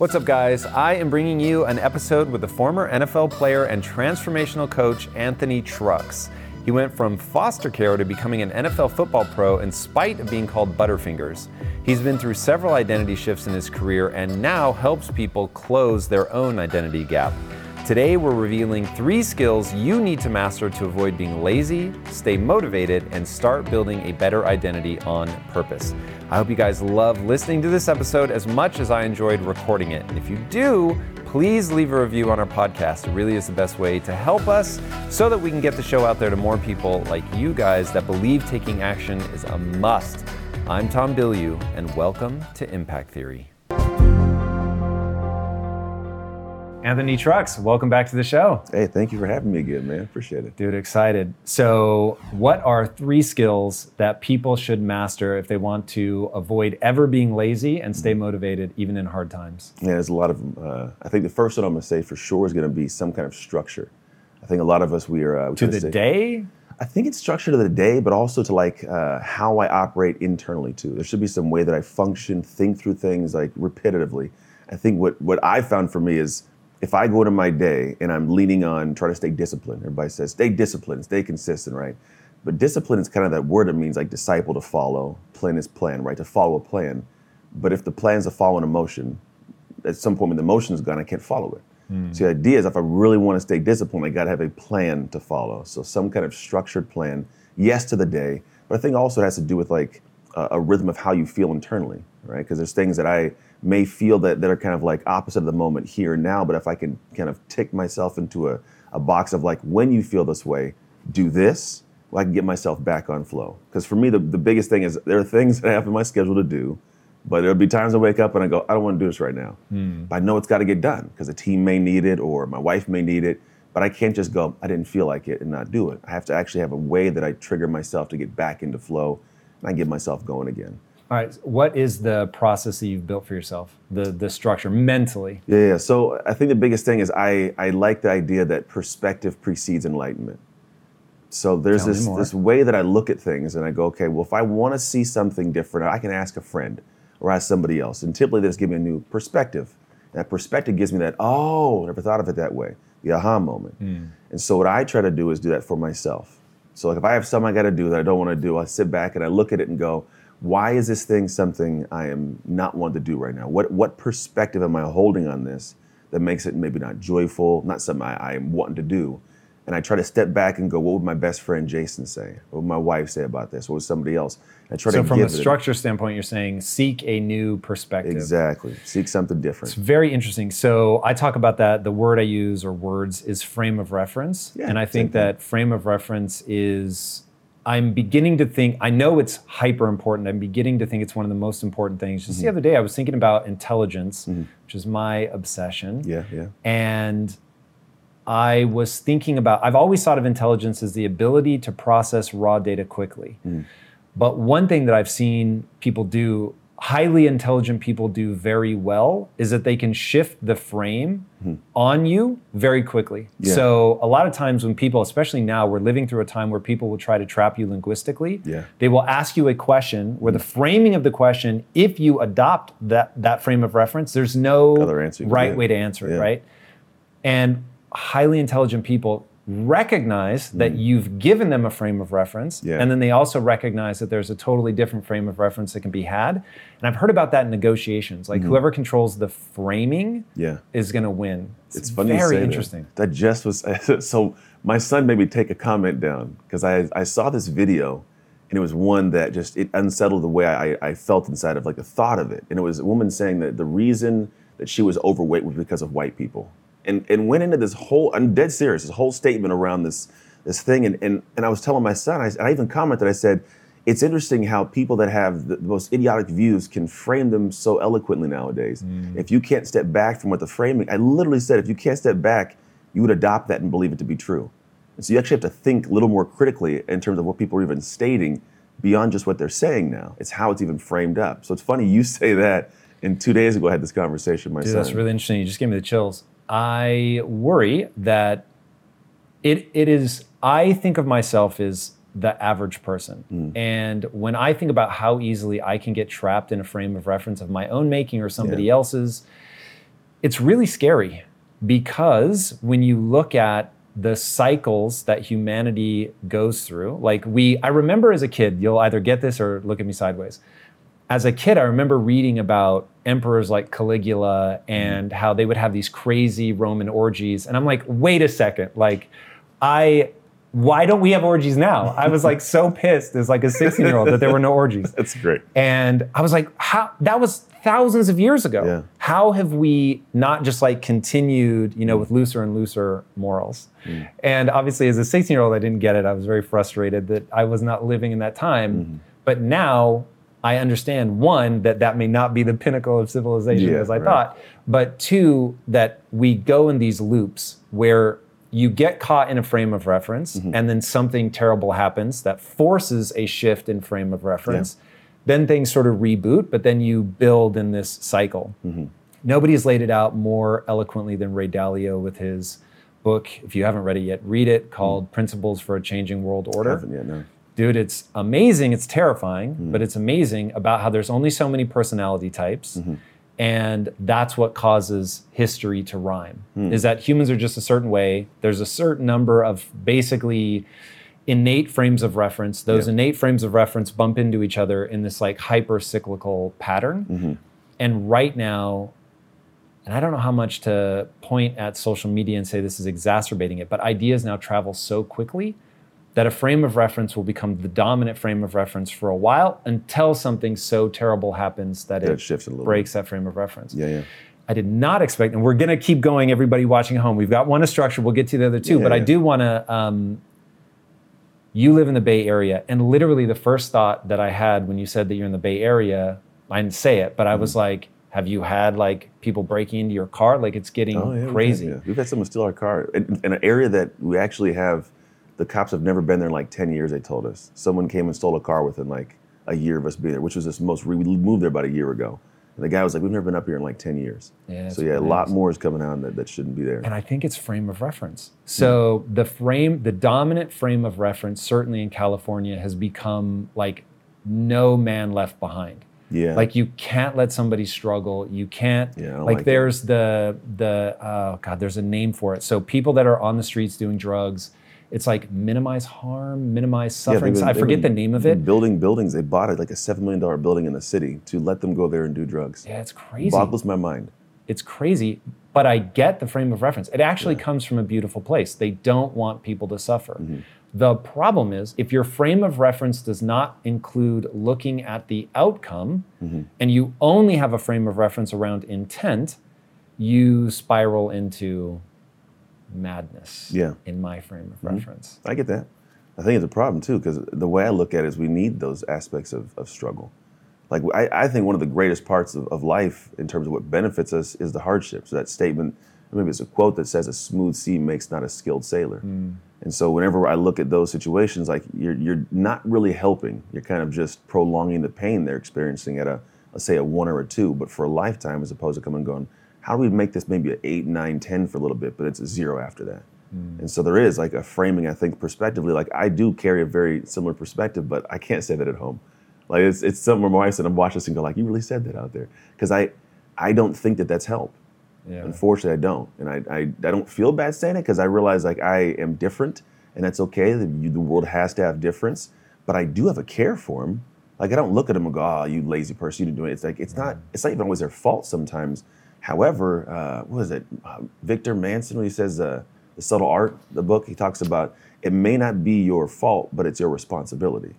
What's up, guys? I am bringing you an episode with the former NFL player and transformational coach Anthony Trucks. He went from foster care to becoming an NFL football pro in spite of being called Butterfingers. He's been through several identity shifts in his career and now helps people close their own identity gap. Today, we're revealing three skills you need to master to avoid being lazy, stay motivated, and start building a better identity on purpose. I hope you guys love listening to this episode as much as I enjoyed recording it. And if you do, please leave a review on our podcast. It really is the best way to help us so that we can get the show out there to more people like you guys that believe taking action is a must. I'm Tom Bilyeu, and welcome to Impact Theory. Anthony Trucks, welcome back to the show. Hey, thank you for having me again, man. Appreciate it. Dude, excited. So, what are three skills that people should master if they want to avoid ever being lazy and stay motivated even in hard times? Yeah, there's a lot of them. Uh, I think the first one I'm going to say for sure is going to be some kind of structure. I think a lot of us, we are. Uh, we To the stay- day? I think it's structure to the day, but also to like uh, how I operate internally too. There should be some way that I function, think through things like repetitively. I think what what I found for me is if I go into my day and I'm leaning on trying to stay disciplined. Everybody says stay disciplined, stay consistent, right? But discipline is kind of that word that means like disciple to follow, plan is plan, right? To follow a plan. But if the plan's a follow an emotion, at some point when the emotion is gone, I can't follow it. Hmm. So the idea is if I really want to stay disciplined, I got to have a plan to follow. So some kind of structured plan, yes to the day, but I think also it has to do with like a, a rhythm of how you feel internally, right? Because there's things that I may feel that, that are kind of like opposite of the moment here and now, but if I can kind of tick myself into a, a box of like when you feel this way, do this, well, I can get myself back on flow. Because for me, the, the biggest thing is there are things that I have in my schedule to do, but there'll be times I wake up and I go, I don't want to do this right now. Hmm. But I know it's got to get done because the team may need it or my wife may need it. But I can't just go, I didn't feel like it and not do it. I have to actually have a way that I trigger myself to get back into flow and I get myself going again. All right, what is the process that you've built for yourself? The the structure mentally. Yeah, yeah. So I think the biggest thing is I, I like the idea that perspective precedes enlightenment. So there's Tell this this way that I look at things and I go, okay, well, if I want to see something different, I can ask a friend or ask somebody else. And typically, this gives me a new perspective. That perspective gives me that, oh, never thought of it that way, the aha moment. Hmm. And so what I try to do is do that for myself. So like if I have something I got to do that I don't want to do, I sit back and I look at it and go, why is this thing something I am not wanting to do right now? What what perspective am I holding on this that makes it maybe not joyful, not something I, am wanting to do? And I try to step back and go, what would my best friend Jason say? What would my wife say about this? What would somebody else? I try to So to from a give it structure standpoint, you're saying seek a new perspective. exactly seek something different. It's very interesting. So I talk about that. The word I use or words is frame of reference. Yeah, and I think that frame of reference is, I'm beginning to think, I know it's hyper important. I'm beginning to think it's one of the most important things. Just the Mm-hmm. other day, I was thinking about intelligence, which is my obsession. Yeah, yeah. And I was thinking about, I've always thought of intelligence as the ability to process raw data quickly. Mm. But one thing that I've seen people do highly intelligent people do very well is that they can shift the frame on you very quickly. Mm-hmm. Yeah. So a lot of times when people, especially now, we're living through a time where people will try to trap you linguistically. Yeah. They will ask you a question where the framing of the question, if you adopt that that frame of reference, there's no Other answer right way to answer it, Yeah. right? And highly intelligent people recognize that you've given them a frame of reference Mm. Yeah. and then they also recognize that there's a totally different frame of reference that can be had and i've heard about that in negotiations like whoever controls the framing Mm-hmm. Yeah. is going to win It's funny you very say that. interesting That. just was so. My son made me take a comment down because I I saw this video, and it was one that just it unsettled the way I, I felt inside of like the thought of it. And it was a woman saying that the reason that she was overweight was because of white people, and and went into this whole. I'm dead serious. This whole statement around this this thing, and and and I was telling my son. I, I even commented. I said. It's interesting how people that have the most idiotic views can frame them so eloquently nowadays. Mm. If you can't step back from what the framing, I literally said, if you can't step back, you would adopt that and believe it to be true. And so you actually have to think a little more critically in terms of what people are even stating beyond just what they're saying now. It's how it's even framed up. So it's funny you say that. And two days ago, I had this conversation with my Dude, that's really interesting. You just gave me the chills. I worry that it it is. I think of myself as the average person, Hmm. and when I think about how easily I can get trapped in a frame of reference of my own making or somebody Yeah. else's, it's really scary because when you look at the cycles that humanity goes through, like we, I remember as a kid, you'll either get this or look at me sideways as a kid, I remember reading about emperors like Caligula mm-hmm. and how they would have these crazy Roman orgies. And I'm like, wait a second, like, I, why don't we have orgies now? I was like so pissed as like a 16 year old that there were no orgies. That's great. And I was like, how, that was thousands of years ago. Yeah. How have we not just like continued, you know, with looser and looser morals? Mm. And obviously, as a 16 year old, I didn't get it. I was very frustrated that I was not living in that time. Mm-hmm. But now I understand one, that that may not be the pinnacle of civilization Yeah, as I right. thought, but two, that we go in these loops where you get caught in a frame of reference Mm-hmm. and then something terrible happens that forces a shift in frame of reference. Then things sort of reboot, but then you build in this cycle. Mm-hmm. Nobody has laid it out more eloquently than Ray Dalio with his book. If you haven't read it yet, read it called Principles for a Changing World Order. Haven't yet, no. Dude it's amazing it's terrifying Mm-hmm. but it's amazing about how there's only so many personality types Mm-hmm. and that's what causes history to rhyme Hmm. is that humans are just a certain way there's a certain number of basically innate frames of reference those innate frames of reference bump into each other in this like hyper cyclical pattern Mm-hmm. and right now and I don't know how much to point at social media and say this is exacerbating it, but ideas now travel so quickly that a frame of reference will become the dominant frame of reference for a while until something so terrible happens that, That it shifts a little breaks that frame of reference. Yeah, yeah. I did not expect, and we're going to keep going. Everybody watching at home, we've got one a structure. We'll get to the other two, Yeah, but I do want to. Um, you live in the Bay Area, and literally the first thought that I had when you said that you're in the Bay Area, I didn't say it, but I Mm-hmm. was like, "Have you had like people breaking into your car? Like it's getting Oh, yeah, we've had- crazy." yeah. We've had someone steal our car in, in an area that we actually have. The cops have never been there in like ten years. They told us someone came and stole a car within like a year of us being there, which was this most. We moved there about a year ago, and the guy was like, "We've never been up here in like ten years." Yeah, so yeah, a lot bananas. more is coming out that, that shouldn't be there. And I think it's frame of reference. Mm. So the frame, the dominant frame of reference, certainly in California, has become like no man left behind. Yeah. Like you can't let somebody struggle. You can't. Yeah, like, like there's the the oh god, there's a name for it. So people that are on the streets doing drugs, it's like minimize harm, minimize suffering. they've been- I forget the name of it. Building buildings. They bought it like a seven million dollar building in the city to let them go there and do drugs. Yeah, it's crazy. Boggles my mind. it's crazy, but I get the frame of reference. It actually comes from a beautiful place. They don't want people to suffer. Mm-hmm. The problem is if your frame of reference does not include looking at the outcome Mm-hmm. and you only have a frame of reference around intent, you spiral into madness Yeah. in my frame Mm-hmm. of reference. I get that. I think it's a problem too, because the way I look at it is we need those aspects of, of struggle. Like I, I think one of the greatest parts of, of life in terms of what benefits us is the hardships. So that statement, maybe it's a quote that says a smooth sea makes not a skilled sailor. And so whenever I look at those situations, like you're, you're not really helping. You're kind of just prolonging the pain they're experiencing at a, let's say a one or a two, but for a lifetime as opposed to coming and going, how do we make this maybe an eight, nine, ten for a little bit, but it's a zero after that. Hmm. And so there is like a framing, I think, perspectively. Like I do carry a very similar perspective, but I can't say that at home. Like it's it's something where my wife said, I'm watching this and go like, you really said that out there, because I I don't think that that's help. Yeah. Unfortunately, I don't, and I, I, I don't feel bad saying it because I realize like I am different, and that's okay. The, you, the world has to have difference, but I do have a care for them. Like I don't look at them and go, "Oh, you lazy person, you didn't do it." It's like it's not. It's not even always their fault sometimes. However, uh, what is it? Uh, Victor Manson when he says uh, the subtle art, the book he talks about. It may not be your fault, but it's your responsibility.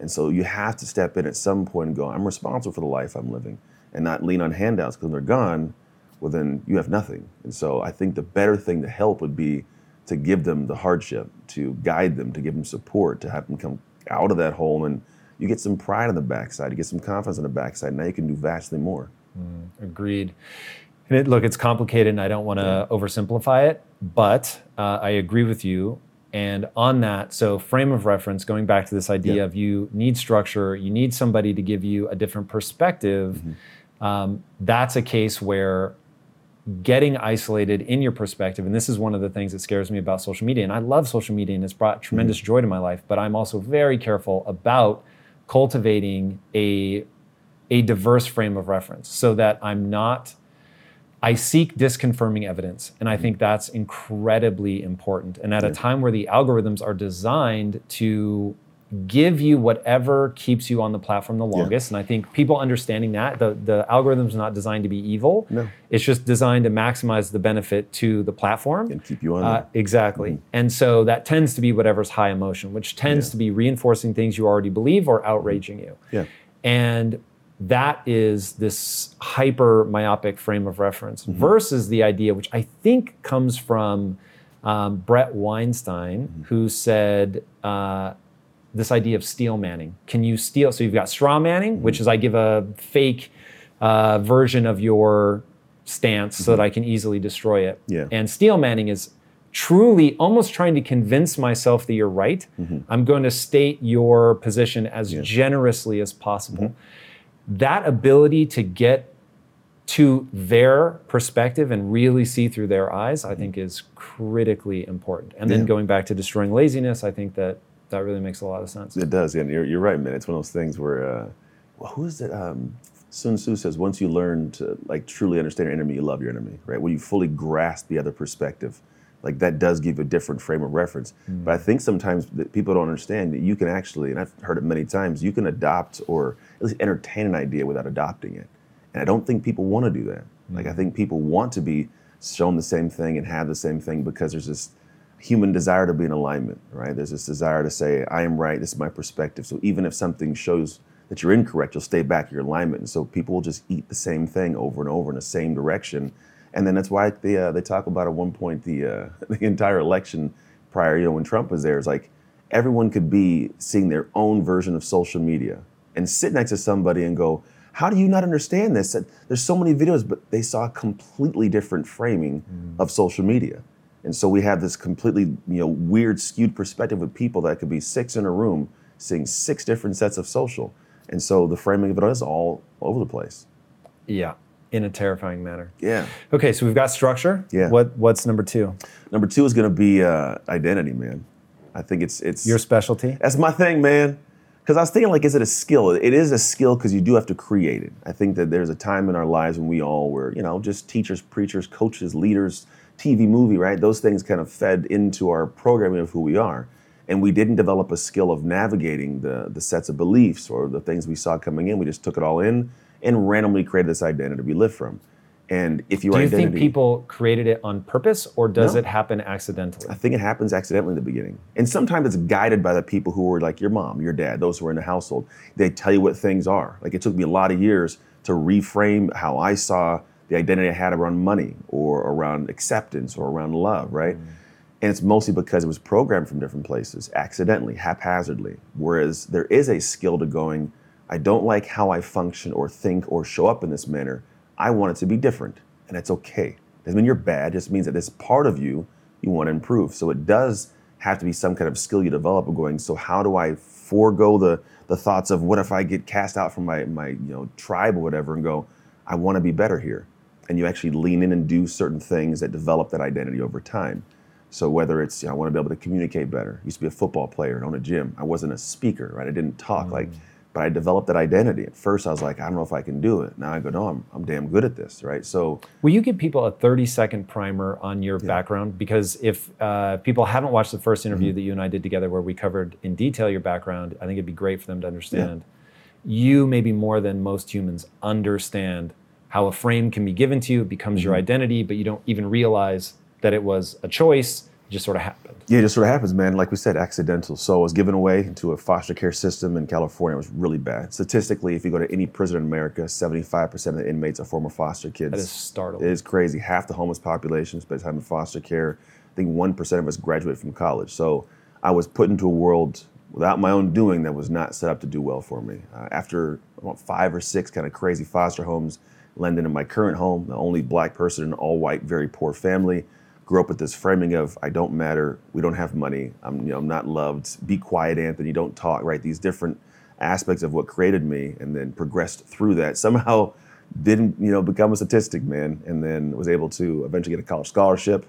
And so you have to step in at some point and go, "I'm responsible for the life I'm living," and not lean on handouts because when they're gone, well then you have nothing. And so I think the better thing to help would be to give them the hardship, to guide them, to give them support, to have them come out of that hole and you get some pride on the backside, you get some confidence on the backside. Now you can do vastly more. Agreed. And it, look, it's complicated, and I don't want to oversimplify it, but uh, I agree with you. And on that, so frame of reference, going back to this idea Yeah. of you need structure, you need somebody to give you a different perspective. Um, that's a case where getting isolated in your perspective, and this is one of the things that scares me about social media. And I love social media, and it's brought tremendous joy to my life. But I'm also very careful about cultivating a a diverse frame of reference so that I'm not I seek disconfirming evidence, and I mm-hmm. think that's incredibly important. And at a time where the algorithms are designed to give you whatever keeps you on the platform the longest, and I think people understanding that the the algorithm's not designed to be evil. No. It's just designed to maximize the benefit to the platform And keep you on uh, exactly. Mm-hmm. And so that tends to be whatever's high emotion, which tends Yeah. to be reinforcing things you already believe or mm-hmm. outraging you. Yeah. And that is this hyper myopic frame of reference Mm-hmm. versus the idea, which I think comes from um, Bret Weinstein, Mm-hmm. who said, uh, this idea of steel manning. Can you steal? So you've got straw manning, which is I give a fake uh, version of your stance so that I can easily destroy it. Yeah. And steel manning is truly almost trying to convince myself that you're right. I'm going to state your position as generously as possible. That ability to get to their perspective and really see through their eyes, I think is critically important. And then Yeah. going back to destroying laziness, I think that that really makes a lot of sense. It does, and you're, you're right, man. It's one of those things where, uh, well, who is it? Um, Sun Tzu says, once you learn to like truly understand your enemy, you love your enemy, right? When you fully grasp the other perspective, like that does give a different frame of reference. But I hmm. think sometimes that people don't understand that you can actually, and I've heard it many times, you can adopt or at least entertain an idea without adopting it. And I don't think people want to do that. Like I hmm. think people want to be shown the same thing and have the same thing because there's this human desire to be in alignment, right? There's this desire to say, I am right, this is my perspective. So even if something shows that you're incorrect, you'll stay back in your alignment. And so people will just eat the same thing over and over in the same direction. And then that's why they, uh, they talk about at one point the, uh, the entire election prior, you know, when Trump was there, it's like everyone could be seeing their own version of social media and sit next to somebody and go, how do you not understand this? There's so many videos, but they saw a completely different framing of social media. And so we have this completely, you know, weird skewed perspective of people that could be six in a room seeing six different sets of social. And so the framing of it is all over the place. Yeah, in a terrifying manner. Yeah. Okay, so we've got structure. Yeah. What What's number two? Number two is going to be uh, identity, man. I think it's it's Your specialty? That's my thing, man. Because I was thinking, like, is it a skill? It is a skill because you do have to create it. I think that there's a time in our lives when we all were, you know, just teachers, preachers, coaches, leaders, TV, movie, right? Those things kind of fed into our programming of who we are. And we didn't develop a skill of navigating the, the sets of beliefs or the things we saw coming in. We just took it all in and randomly created this identity we live from. And if your Do you identity, think people created it on purpose, or does No. it happen accidentally? I think it happens accidentally in the beginning. And sometimes it's guided by the people who are like your mom, your dad, those who are in the household. They tell you what things are. Like it took me a lot of years to reframe how I saw the identity I had around money or around acceptance or around love, right? Mm. And it's mostly because it was programmed from different places, accidentally, haphazardly. Whereas there is a skill to going, I don't like how I function or think or show up in this manner. I want it to be different. And it's okay. It Doesn't mean you're bad, it just means that this part of you you want to improve. So it does have to be some kind of skill you develop of going, so how do I forego the the thoughts of what if I get cast out from my my you know tribe or whatever and go, I want to be better here. And you actually lean in and do certain things that develop that identity over time. So whether it's you know, I want to be able to communicate better. I used to be a football player and own a gym. I wasn't a speaker, right? I didn't talk like mm. But I developed that identity. At first, I was like, I don't know if I can do it. Now I go, no, I'm, I'm damn good at this, right? So, Will you give people a 30 second primer on your background? Because if uh, people haven't watched the first interview Mm-hmm. that you and I did together where we covered in detail your background, I think it'd be great for them to understand. You, maybe more than most humans, understand how a frame can be given to you, it becomes Mm-hmm. your identity, but you don't even realize that it was a choice, it just sort of happened. yeah, it just sort of happens, man. Like we said, accidental. So I was given away into a foster care system in California. It was really bad. Statistically, if you go to any prison in America, 75% of the inmates are former foster kids. That is startling. It is crazy. Half the homeless population spends time in foster care. I think 1% of us graduate from college. So I was put into a world without my own doing that was not set up to do well for me. Uh, after about five or six kind of crazy foster homes, landed in my current home, the only black person in an all white, very poor family. Grew up with this framing of I don't matter, we don't have money, I'm you know I'm not loved. Be quiet, Anthony, don't talk. Right, these different aspects of what created me, and then progressed through that. Somehow didn't you know become a statistic, man, and then was able to eventually get a college scholarship.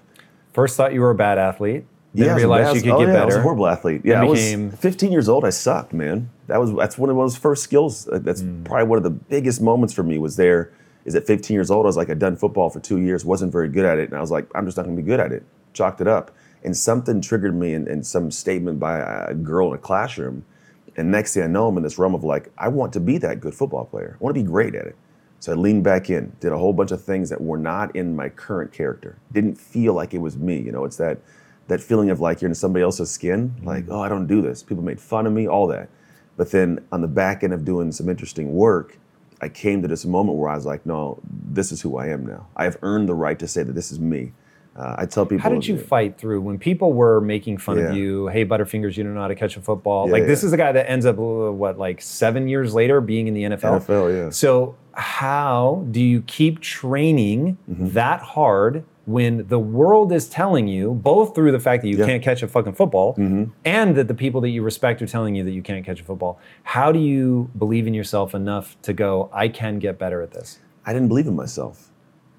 First thought you were a bad athlete, then I realized bad- you could oh, get yeah, better. I was a horrible athlete. Yeah, Then I became- was 15 years old. I sucked, man. That was that's one of those first skills. Uh, That's Hmm. probably one of the biggest moments for me. Was there? Is at 15 years old, I was like, I'd done football for two years, wasn't very good at it, and I was like, I'm just not going to be good at it. Chalked it up, and something triggered me in, in some statement by a girl in a classroom, and next thing I know, I'm in this realm of like, I want to be that good football player. I want to be great at it. So I leaned back in, did a whole bunch of things that were not in my current character. Didn't feel like it was me. You know, it's that that feeling of like you're in somebody else's skin. Mm-hmm. Like, oh, I don't do this. People made fun of me, all that. But then on the back end of doing some interesting work, I came to this moment where I was like, no, this is who I am now. I have earned the right to say that this is me. Uh, I tell people. How did you fight through when people were making fun Yeah. of you? Hey, Butterfingers, you don't know how to catch a football. Yeah, like this is a guy that ends up uh, what, like seven years later, being in the NFL. NFL, yeah. So how do you keep training Mm-hmm. that hard when the world is telling you, both through the fact that you Yeah. can't catch a fucking football, Mm-hmm. and that the people that you respect are telling you that you can't catch a football? How do you believe in yourself enough to go, I can get better at this? I didn't believe in myself.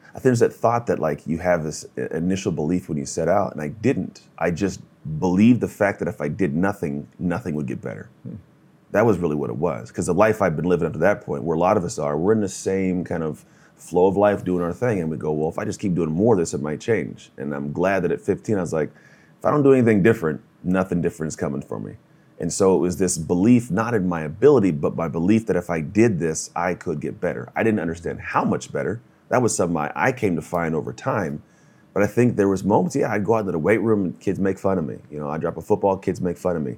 I think there's that thought that like you have this initial belief when you set out, and I didn't. I just believed the fact that if I did nothing, nothing would get better. That was really what it was. Because the life I've been living up to that point, where a lot of us are, we're in the same kind of flow of life doing our thing, and we go, well, if I just keep doing more of this, it might change. And I'm glad that at 15, I was like, if I don't do anything different, nothing different is coming for me. And so it was this belief, not in my ability, but my belief that if I did this, I could get better. I didn't understand how much better. That was something I, came to find over time. But I think there was moments, yeah, I'd go out into the weight room and kids make fun of me. You know, I drop a football, kids make fun of me.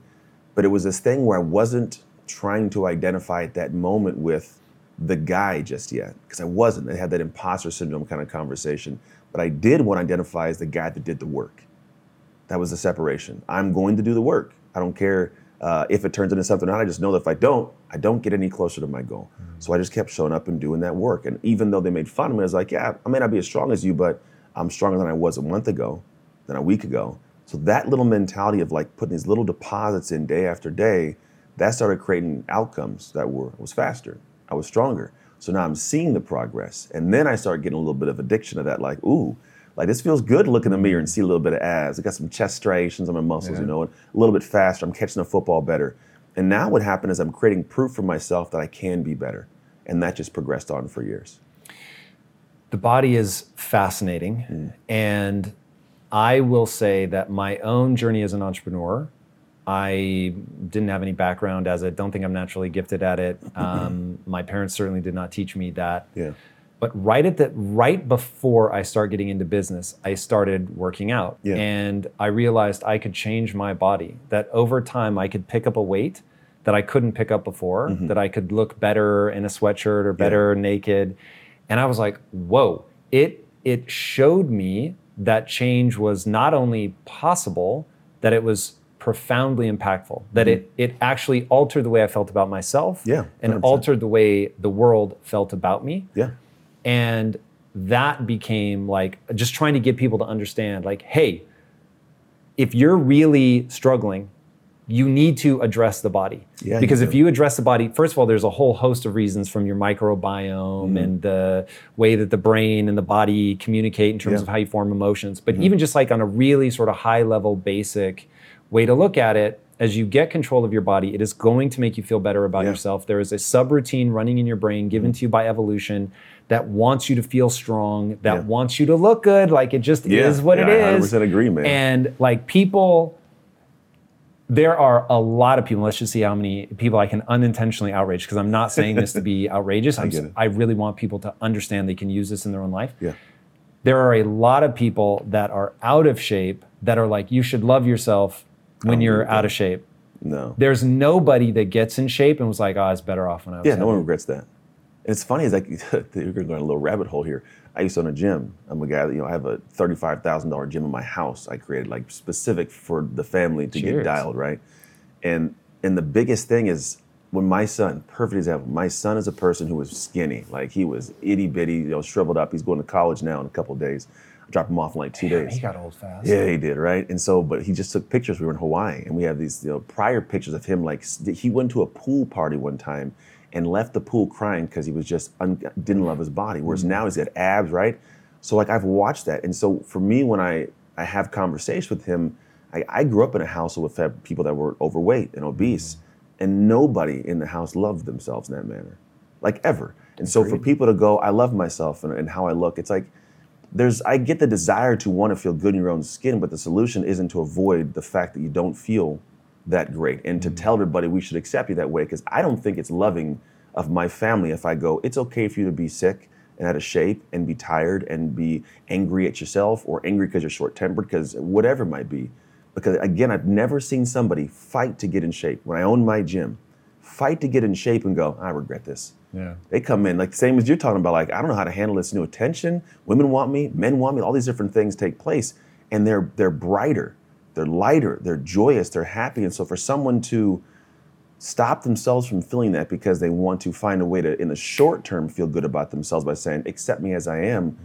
But it was this thing where I wasn't trying to identify at that moment with the guy just yet, because I wasn't. I had that imposter syndrome kind of conversation. But I did want to identify as the guy that did the work. That was the separation. I'm going to do the work. I don't care uh, if it turns into something or not. I just know that if I don't, I don't get any closer to my goal. So I just kept showing up and doing that work. And even though they made fun of me, I was like, yeah, I may not be as strong as you, but I'm stronger than I was a month ago, than a week ago. So that little mentality of like putting these little deposits in day after day, that started creating outcomes that were was faster. I was stronger. So now I'm seeing the progress. And then I started getting a little bit of addiction to that, like, ooh, like this feels good to look in the mirror and see a little bit of abs. I got some chest striations on my muscles, you know, and a little bit faster. I'm catching the football better. And now what happened is I'm creating proof for myself that I can be better. And that just progressed on for years. The body is fascinating. Mm. And I will say that my own journey as an entrepreneur, I didn't have any background as it. Don't think I'm naturally gifted at it. Um, my parents certainly did not teach me that. Yeah. But right at the right before I start getting into business, I started working out, Yeah. and I realized I could change my body. That over time I could pick up a weight that I couldn't pick up before. Mm-hmm. That I could look better in a sweatshirt or better naked, and I was like, "Whoa!" It it showed me that change was not only possible, that it was profoundly impactful. That it it actually altered the way I felt about myself, Mm-hmm. Yeah, and 100%. altered the way the world felt about me Yeah. and that became like just trying to get people to understand like hey if you're really struggling, you need to address the body. Yeah, you because if you address the body, first of all, there's a whole host of reasons from your microbiome Mm-hmm. and the way that the brain and the body communicate in terms Yeah. Mm-hmm. of how you form emotions. But even just like on a really sort of high level, basic way to look at it, as you get control of your body, it is going to make you feel better about Yeah. Mm-hmm. yourself. There is a subroutine running in your brain given to you by evolution that wants you to feel strong, that Yeah. wants you to look good. Like it just Yeah. is what it I is. 100% agree, man. And like people, there are a lot of people. Let's just see how many people I can unintentionally outrage because I'm not saying this to be outrageous. S- it. I really want people to understand they can use this in their own life. Yeah. There are a lot of people that are out of shape that are like, you should love yourself when you're out of shape. No. There's nobody that gets in shape and was like, oh, it's better off when I was Yeah, no one regrets that. And it's funny, is like you're going to go on a little rabbit hole here. I used to own a gym. I'm a guy that you know I have a thirty-five thousand dollar gym in my house. I created like specific for the family to Cheers. get dialed right. And and the biggest thing is when my son, perfect example, my son is a person who was skinny, like he was itty bitty, you know, shriveled up. He's going to college now in a couple of days. I dropped him off in like two Damn, days. He got old fast. Yeah, he did, right? And so, but he just took pictures. We were in Hawaii, and we have these you know, prior pictures of him. Like he went to a pool party one time and left the pool crying because he was just un- didn't love his body. Whereas mm-hmm. now he's got abs, right? So like I've watched that, and so for me, when I I have conversations with him, I, I grew up in a household with people that were overweight and obese, mm-hmm. and nobody in the house loved themselves in that manner, like ever. And so for people to go, I love myself and, and how I look, it's like there's I get the desire to want to feel good in your own skin, but the solution isn't to avoid the fact that you don't feel that great and to mm-hmm. tell everybody we should accept you that way because I don't think it's loving of my family if I go, it's okay for you to be sick and out of shape and be tired and be angry at yourself or angry because you're short tempered because whatever it might be. Because again, I've never seen somebody fight to get in shape. When I owned my gym, fight to get in shape and go, I regret this. Yeah. They come in like same as you're talking about. Like I don't know how to handle this new attention. Women want me, men want me. All these different things take place, and they're they're brighter, they're lighter, they're joyous, they're happy. And so for someone to stop themselves from feeling that because they want to find a way to, in the short term, feel good about themselves by saying, "Accept me as I am,"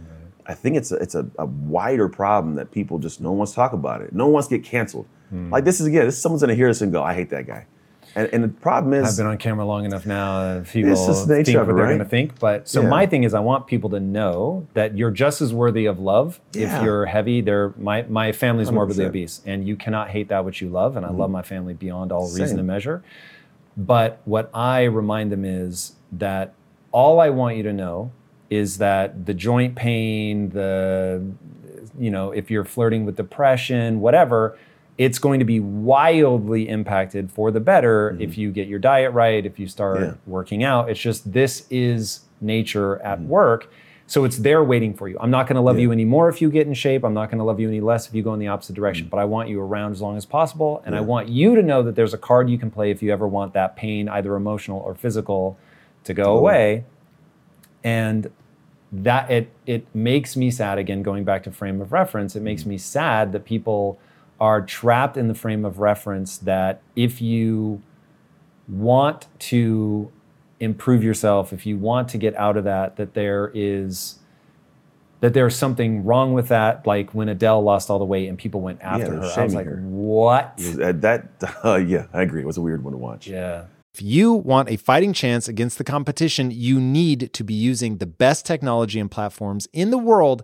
I think it's a, it's a, a wider problem that people just no one wants to talk about it. No one wants to get canceled. Hmm. Like this is again, this someone's gonna hear this and go, "I hate that guy." And, and the problem is, I've been on camera long enough now. Uh, people It's the nature think what it, they're right? going to think. But so Yeah. my thing is, I want people to know that you're just as worthy of love Yeah. if you're heavy. They're my my family's morbidly 100%. obese, and you cannot hate that which you love. And I love my family beyond all reason Mm-hmm. And measure. But what I remind them is that all I want you to know is that the joint pain, the you know, if you're flirting with depression, whatever, it's going to be wildly impacted for the better if you get your diet right, if you start Mm-hmm. Yeah. working out. It's just this is nature at Mm-hmm. work. So it's there waiting for you. I'm not going to love Yeah. you anymore if you get in shape. I'm not going to love you any less if you go in the opposite direction. But I want you around as long as possible. And I Mm. Want you to know that there's a card you can play if you ever want that pain, either emotional or physical, to go away. And that it it makes me sad again going back to frame of reference it makes me sad that people are trapped in the frame of reference that if you want to improve yourself if you want to get out of that that there is that there's something wrong with that like when Adele lost all the weight and people went after they're her I was like her. what it was- uh, that uh, yeah, I agree. It was a weird one to watch. yeah If you want a fighting chance against the competition, you need to be using the best technology and platforms in the world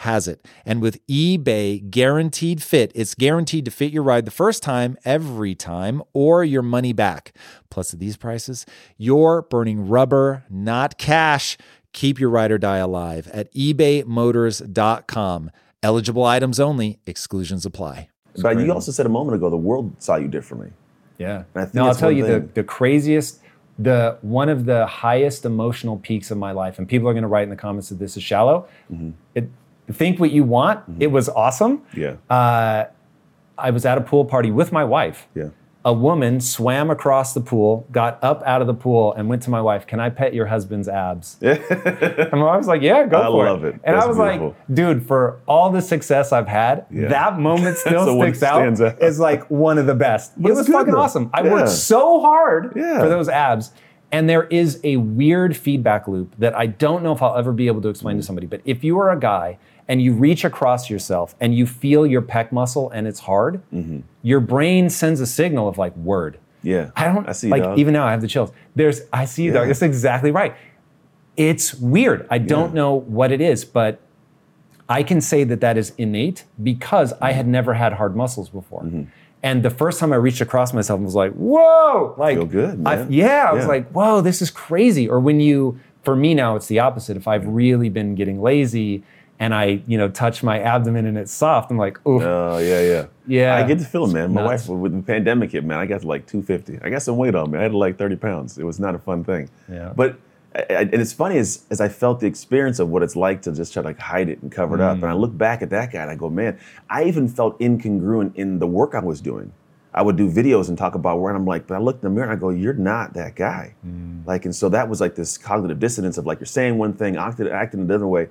has it. And with eBay guaranteed fit, it's guaranteed to fit your ride the first time, every time, or your money back. Plus, at these prices, you're burning rubber, not cash. Keep your ride or die alive at ebaymotors.com. Eligible items only, exclusions apply. But you also said a moment ago the world saw you differently. Yeah. And I think no, I'll tell one you the, the craziest, the one of the highest emotional peaks of my life, and people are going to write in the comments that this is shallow. Mm-hmm. It, think what you want. It was awesome. Yeah. Uh, I was at a pool party with my wife. yeah. A woman swam across the pool, got up out of the pool, and went to my wife, Can I pet your husband's abs? and my was like, Yeah, go I for love it. it. And I was beautiful. like, Dude, for all the success I've had, Yeah. that moment still sticks out, out. as like one of the best. But it was fucking though. awesome. I Yeah. worked so hard Yeah. for those abs. And there is a weird feedback loop that I don't know if I'll ever be able to explain to Mm. somebody. But if you are a guy and you reach across yourself and you feel your pec muscle and it's hard, your brain sends a signal of like word. Mm-hmm. Yeah. I don't I see like dog. even now I have the chills. There's I see you, dog. Yeah. That's exactly right. It's weird. I don't Yeah. know what it is, but I can say that that is innate because I Mm-hmm. had never had hard muscles before. And the first time I reached across myself, I was like, "Whoa!" Like, Feel good, I- man. yeah, I was like, "Whoa, this is crazy." Or when you, for me now, it's the opposite. If I've really been getting lazy and I, you know, touch my abdomen and it's soft, I'm like, "Ooh, Oh yeah, yeah. Yeah. I get the feeling, man. My Nuts. wife, when the pandemic hit, man, I got to like 250. I got some weight on me. I had like 30 pounds. It was not a fun thing. Yeah. But I, I- and it's funny as as I felt the experience of what it's like to just try to like hide it and cover it up. And I mm. look back at that guy and I go, man, I even felt incongruent in the work I was doing. I would do videos and talk about where, and I'm like, but I look in the mirror and I go, you're not that guy. Mm. Like, and so that was like this cognitive dissonance of like you're saying one thing, acting, acting a different way.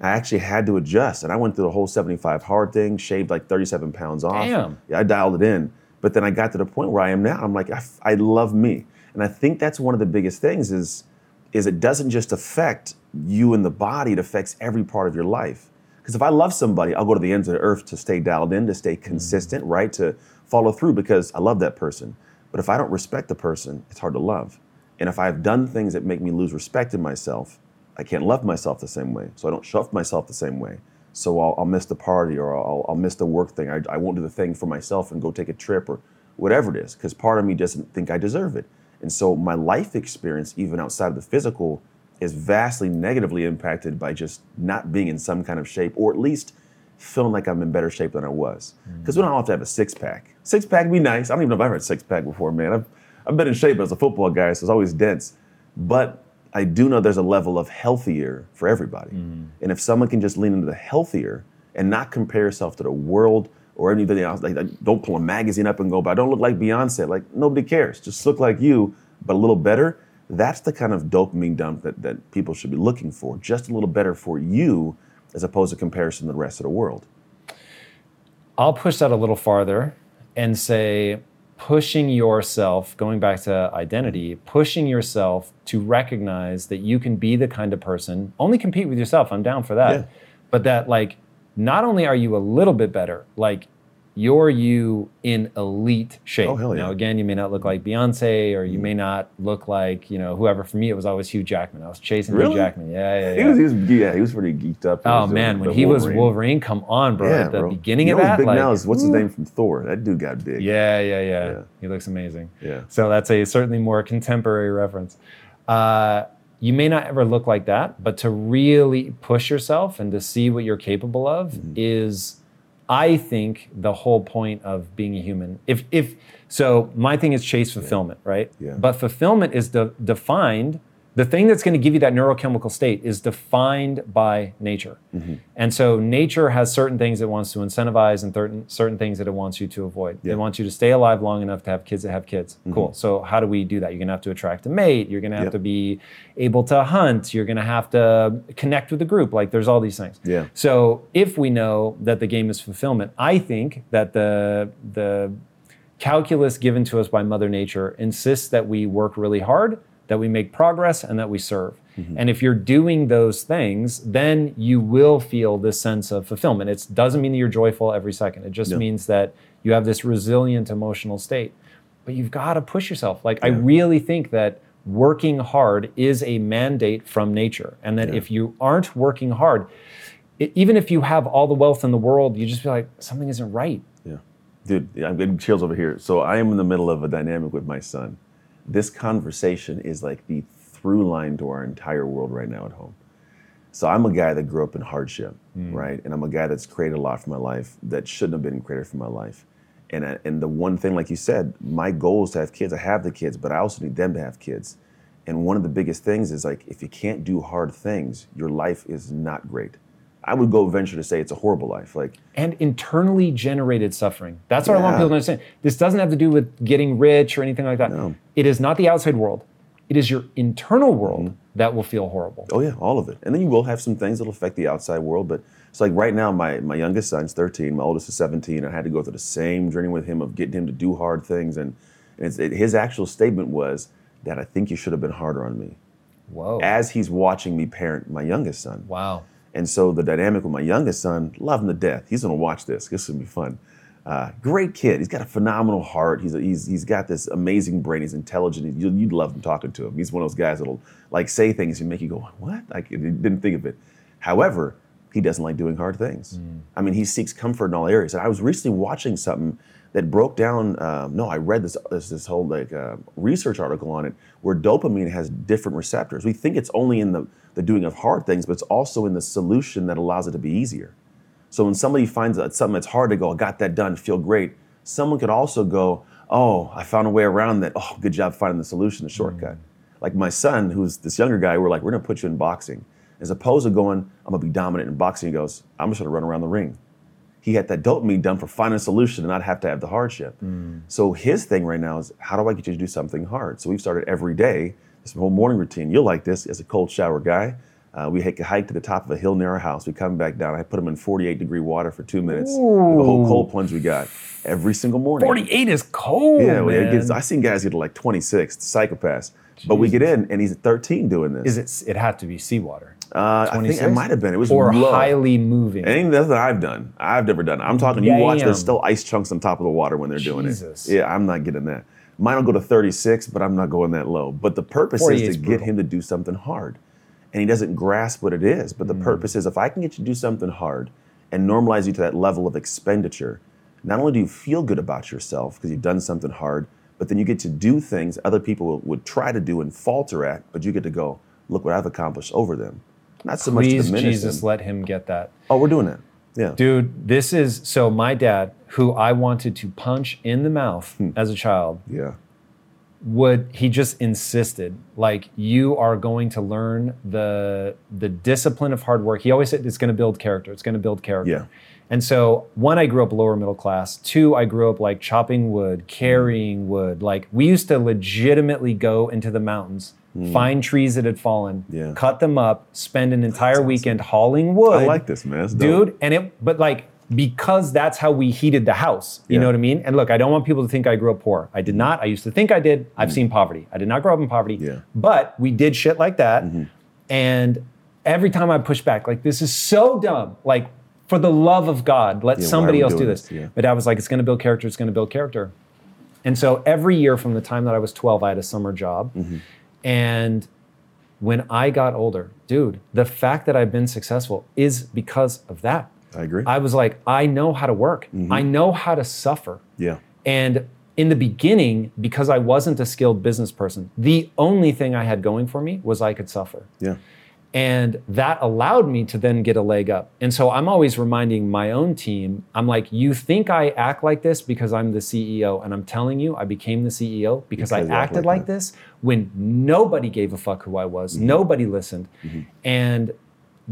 I actually had to adjust, and I went through the whole 75 hard thing, shaved like 37 pounds off. Damn. Yeah, I dialed it in. But then I got to the point where I am now. I'm like, I, f- I love me, and I think that's one of the biggest things is, is it doesn't just affect you and the body; it affects every part of your life. Because if I love somebody, I'll go to the ends of the earth to stay dialed in, to stay mm. consistent, right? To follow through because I love that person. But if I don't respect the person, it's hard to love. And if I've done things that make me lose respect in myself, I can't love myself the same way. So I don't for myself the same way. So I'll, I'll miss the party or I'll, I'll miss the work thing. I, I won't do the thing for myself and go take a trip or whatever it is because part of me doesn't think I deserve it. And so my life experience, even outside of the physical, is vastly negatively impacted by just not being in some kind of shape or at least feeling like I'm in better shape than I was. Mm. Because we don't have to have a six pack. Six pack would be nice. I don't even know if I've had a six pack before, man. I've, I've been in shape as a football guy, so it's always dense. But I do know there's a level of healthier for everybody. Mm-hmm. And if someone can just lean into the healthier and not compare yourself to the world or anybody else, like, like, don't pull a magazine up and go, but I don't look like Beyonce. Like nobody cares. Just look like you, but a little better. That's the kind of dopamine dump that, that people should be looking for. Just a little better for you as opposed to comparison to the rest of the world. I'll push that a little farther and say pushing yourself, going back to identity, pushing yourself to recognize that you can be the kind of person, only compete with yourself, I'm down for that. Yeah. But that, like, not only are you a little bit better, like, you're you in elite shape. Oh, hell yeah. Now, again, you may not look like Beyonce or you may not look like, you know, whoever. For me, it was always Hugh Jackman. I was chasing Really? Hugh Jackman. Yeah, yeah, yeah. He was, he was, yeah, he was pretty geeked up. He oh, uh, man, when he was Wolverine, come on, bro. Yeah, At the bro. beginning you of that, what's big like, now is what's his name from Thor? That dude got big. Yeah, yeah, yeah, Yeah. He looks amazing. Yeah. So that's a certainly more contemporary reference. Uh, you may not ever look like that, but to really push yourself and to see what you're capable of Mm-hmm. is, I think, the whole point of being a human. If if so, my thing is chase fulfillment, right? Yeah. But fulfillment is de- defined The thing that's going to give you that neurochemical state is defined by nature. Mm-hmm. And so nature has certain things it wants to incentivize and certain, certain things that it wants you to avoid. Yeah. It wants you to stay alive long enough to have kids that have kids. Cool. So how do we do that? You're going to have to attract a mate. You're going to have Yep. to be able to hunt. You're going to have to connect with the group. Like there's all these things. Yeah. So if we know that the game is fulfillment, I think that the the calculus given to us by Mother Nature insists that we work really hard, that we make progress, and that we serve. Mm-hmm. And if you're doing those things, then you will feel this sense of fulfillment. It doesn't mean that you're joyful every second. It just No. means that you have this resilient emotional state. But you've got to push yourself. Like I really think that working hard is a mandate from nature, and that if you aren't working hard, i- even if you have all the wealth in the world, you just feel like something isn't right. Yeah. Dude, I'm getting chills over here. So I am in the middle of a dynamic with my son. This conversation is like the through line to our entire world right now at home. So I'm a guy that grew up in hardship, mm. right? And I'm a guy that's created a lot for my life that shouldn't have been created for my life. And, I, and the one thing, like you said, my goal is to have kids. I have the kids, but I also need them to have kids. And one of the biggest things is like, if you can't do hard things, your life is not great. I would go venture to say it's a horrible life. Like, and internally generated suffering. That's what I want people to understand. This doesn't have to do with getting rich or anything like that. No. It is not the outside world. It is your internal world Mm-hmm. that will feel horrible. Oh yeah, all of it. And then you will have some things that'll affect the outside world, but it's like right now my my youngest son's 13, my oldest is 17. I had to go through the same journey with him of getting him to do hard things and, and it's, it, his actual statement was, that I think you should have been harder on me." Whoa. As he's watching me parent my youngest son. wow. And so the dynamic with my youngest son, love him to death. He's gonna watch this. This is gonna be fun. Uh, great kid. He's got a phenomenal heart. He's, he's he's got this amazing brain. He's intelligent. You, you'd love him talking to him. He's one of those guys that'll like say things and make you go, "What?" I didn't think of it. However, he doesn't like doing hard things. I mean, he seeks comfort in all areas. And I was recently watching something that broke down. Um, no, I read this this, this whole like uh, research article on it where dopamine has different receptors. We think it's only in the the doing of hard things, but it's also in the solution that allows it to be easier. So when somebody finds that something that's hard to go, I got that done, feel great. Someone could also go, oh, I found a way around that. Oh, good job finding the solution, the shortcut. Like my son, who's this younger guy, we're like, we're gonna put you in boxing. As opposed to going, I'm gonna be dominant in boxing, he goes, I'm just gonna run around the ring. He had that dopamine done for finding a solution and not have to have the hardship. So his thing right now is, how do I get you to do something hard? So we've started every day, this whole morning routine. You'll like this as a cold shower guy. Uh, we hike, hike to the top of a hill near our house. We come back down. I put him in 48 degree water for two minutes. The whole cold plunge we got every single morning. 48 is cold. Yeah, well, man. gets, I seen guys get to like 26, psychopaths. But we get in, and he's 13 doing this. Is it? It had to be seawater. Uh, I think it might have been. It was or low. highly moving. Anything that I've done, I've never done. it. I'm talking. You watch. There's still ice chunks on top of the water when they're doing Jesus. it. Yeah, I'm not getting that. Mine will go to 36, but I'm not going that low. But the purpose is to get him to do something hard, and he doesn't grasp what it is. But the Mm. purpose is, if I can get you to do something hard and normalize you to that level of expenditure, not only do you feel good about yourself because you've done something hard, but then you get to do things other people would try to do and falter at, but you get to go, look what I've accomplished over them. Not so much to Please, diminish Jesus, them. let him get that. Oh, we're doing that. Yeah. Dude, this is so my dad, who I wanted to punch in the mouth Hmm. as a child, Yeah. would he just insisted like you are going to learn the the discipline of hard work. He always said it's going to build character. It's going to build character. Yeah. And so one, I grew up lower middle class. Two, I grew up like chopping wood, carrying wood. Like we used to legitimately go into the mountains, find trees that had fallen, Hmm. Yeah. cut them up, spend an entire weekend hauling wood I like this, man. That's dope. dude. And it, but like because that's how we heated the house. You Yeah. know what I mean? And look, I don't want people to think I grew up poor. I did not. I used to think I did. I've seen poverty. I did not grow up in poverty. Mm. Yeah. But we did shit like that. Mm-hmm. And every time I push back, like this is so dumb. Like for the love of God, let Yeah, somebody else do this. this? Yeah. But I was like, it's going to build character. It's going to build character. And so every year from the time that I was 12, I had a summer job. Mm-hmm. And when I got older, dude, the fact that I've been successful is because of that. I agree. I was like, I know how to work. Mm-hmm. I know how to suffer. yeah. And in the beginning, because I wasn't a skilled business person, the only thing I had going for me was I could suffer. Yeah. And that allowed me to then get a leg up. And so I'm always reminding my own team, I'm like, you think I act like this because I'm the CEO. And I'm telling you, I became the CEO because, I Because act acted like like, this when nobody gave a fuck who I was, Mm-hmm. nobody listened. And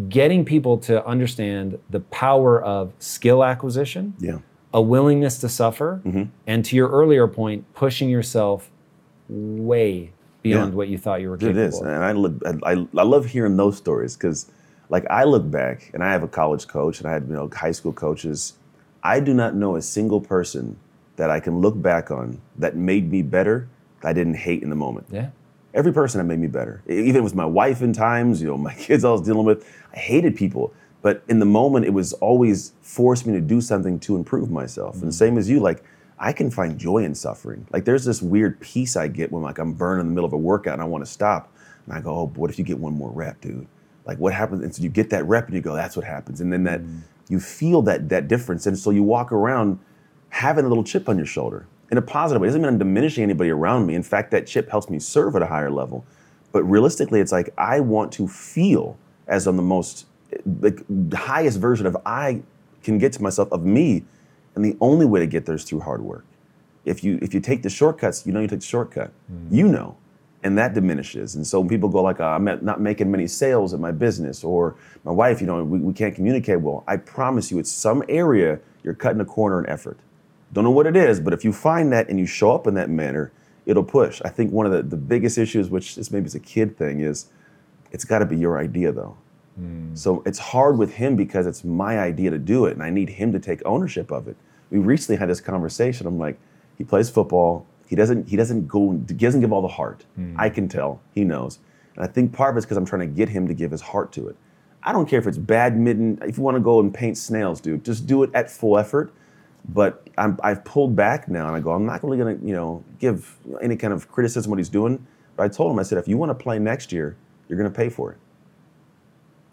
getting people to understand the power of skill acquisition, Yeah. a willingness to suffer, Mm-hmm. and to your earlier point, pushing yourself way beyond Yeah. what you thought you were It capable is, of. and I look, I, I love hearing those stories because, like, I look back and I have a college coach and I had you know high school coaches. I do not know a single person that I can look back on that made me better. That I didn't hate in the moment. Yeah. Every person that made me better, even with my wife in times, you know, my kids I was dealing with. I hated people, but in the moment, it was always forced me to do something to improve myself. And mm-hmm. same as you, like I can find joy in suffering. Like there's this weird peace I get when like I'm burning in the middle of a workout and I want to stop, and I go, oh, what if you get one more rep, dude? Like what happens? And so you get that rep and you go, that's what happens, and then that mm. you feel that that difference, and so you walk around having a little chip on your shoulder in a positive way. It doesn't mean I'm diminishing anybody around me. In fact, that chip helps me serve at a higher level. But realistically, it's like I want to feel as I'm the most eh, like highest version of I can get to myself of me, and the only way to get there is through hard work. If you if you take the shortcuts, you know you take the shortcut. You know, and that diminishes. And so when people go like, uh, I'm not- making many sales in my business, or my wife, you know, we, we can't communicate well. I promise you, it's some area you're cutting a corner in effort. Don't know what it is, but if you find that and you show up in that manner, it'll push. I think one of the, the biggest issues, which is maybe it's a kid thing, is it's got to be your idea though. Hmm. So it's hard with him because it's my idea to do it, and I need him to take ownership of it. We recently had this conversation. I'm like, he plays football. He doesn't. He doesn't go. He doesn't give all the heart. Hmm. I can tell. He knows, and I think part of it's because I'm trying to get him to give his heart to it. I don't care if it's badminton. If you want to go and paint snails, dude, just do it at full effort. But I'm, I've pulled back now, and I go, I'm not really going to, you know, give any kind of criticism what he's doing. But I told him, I said, if you want to play next year, you're going to pay for it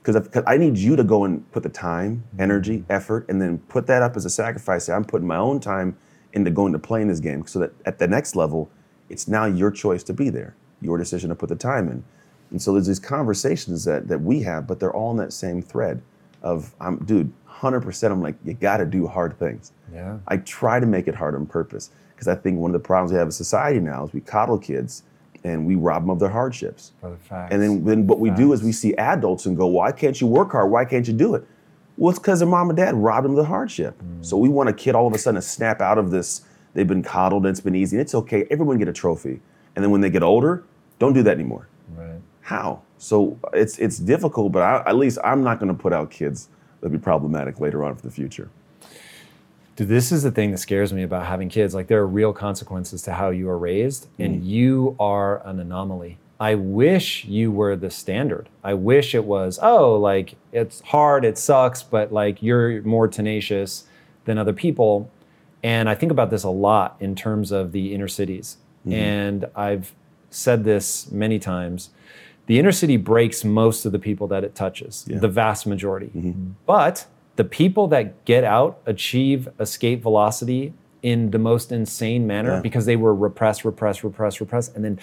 because I need you to go and put the time, mm-hmm. energy, effort, and then put that up as a sacrifice. I'm putting my own time into going to playing this game so that at the next level, it's now your choice to be there, your decision to put the time in. And so there's these conversations that, that we have, but they're all in that same thread of, I'm, dude, 100%, I'm like, you got to do hard things. Yeah. I try to make it hard on purpose because I think one of the problems we have in society now is we coddle kids and we rob them of their hardships. For the facts. And then, then what we do is we see adults and go, why can't you work hard? Why can't you do it? Well, it's because their mom and dad robbed them of the hardship. Mm. So we want a kid all of a sudden to snap out of this. They've been coddled and it's been easy. And it's okay. Everyone get a trophy. And then when they get older, don't do that anymore. Right. How? So it's it's difficult, but I, at least I'm not going to put out kids that'll be problematic later on for the future. Dude, this is the thing that scares me about having kids. Like, there are real consequences to how you are raised, and mm. you are an anomaly. I wish you were the standard. I wish it was, oh, like, it's hard, it sucks, but like, you're more tenacious than other people. And I think about this a lot in terms of the inner cities. Mm-hmm. And I've said this many times. The inner city breaks most of the people that it touches, the vast majority. Mm-hmm. But the people that get out achieve escape velocity in the most insane manner Yeah. because they were repressed, repressed, repressed, repressed. And then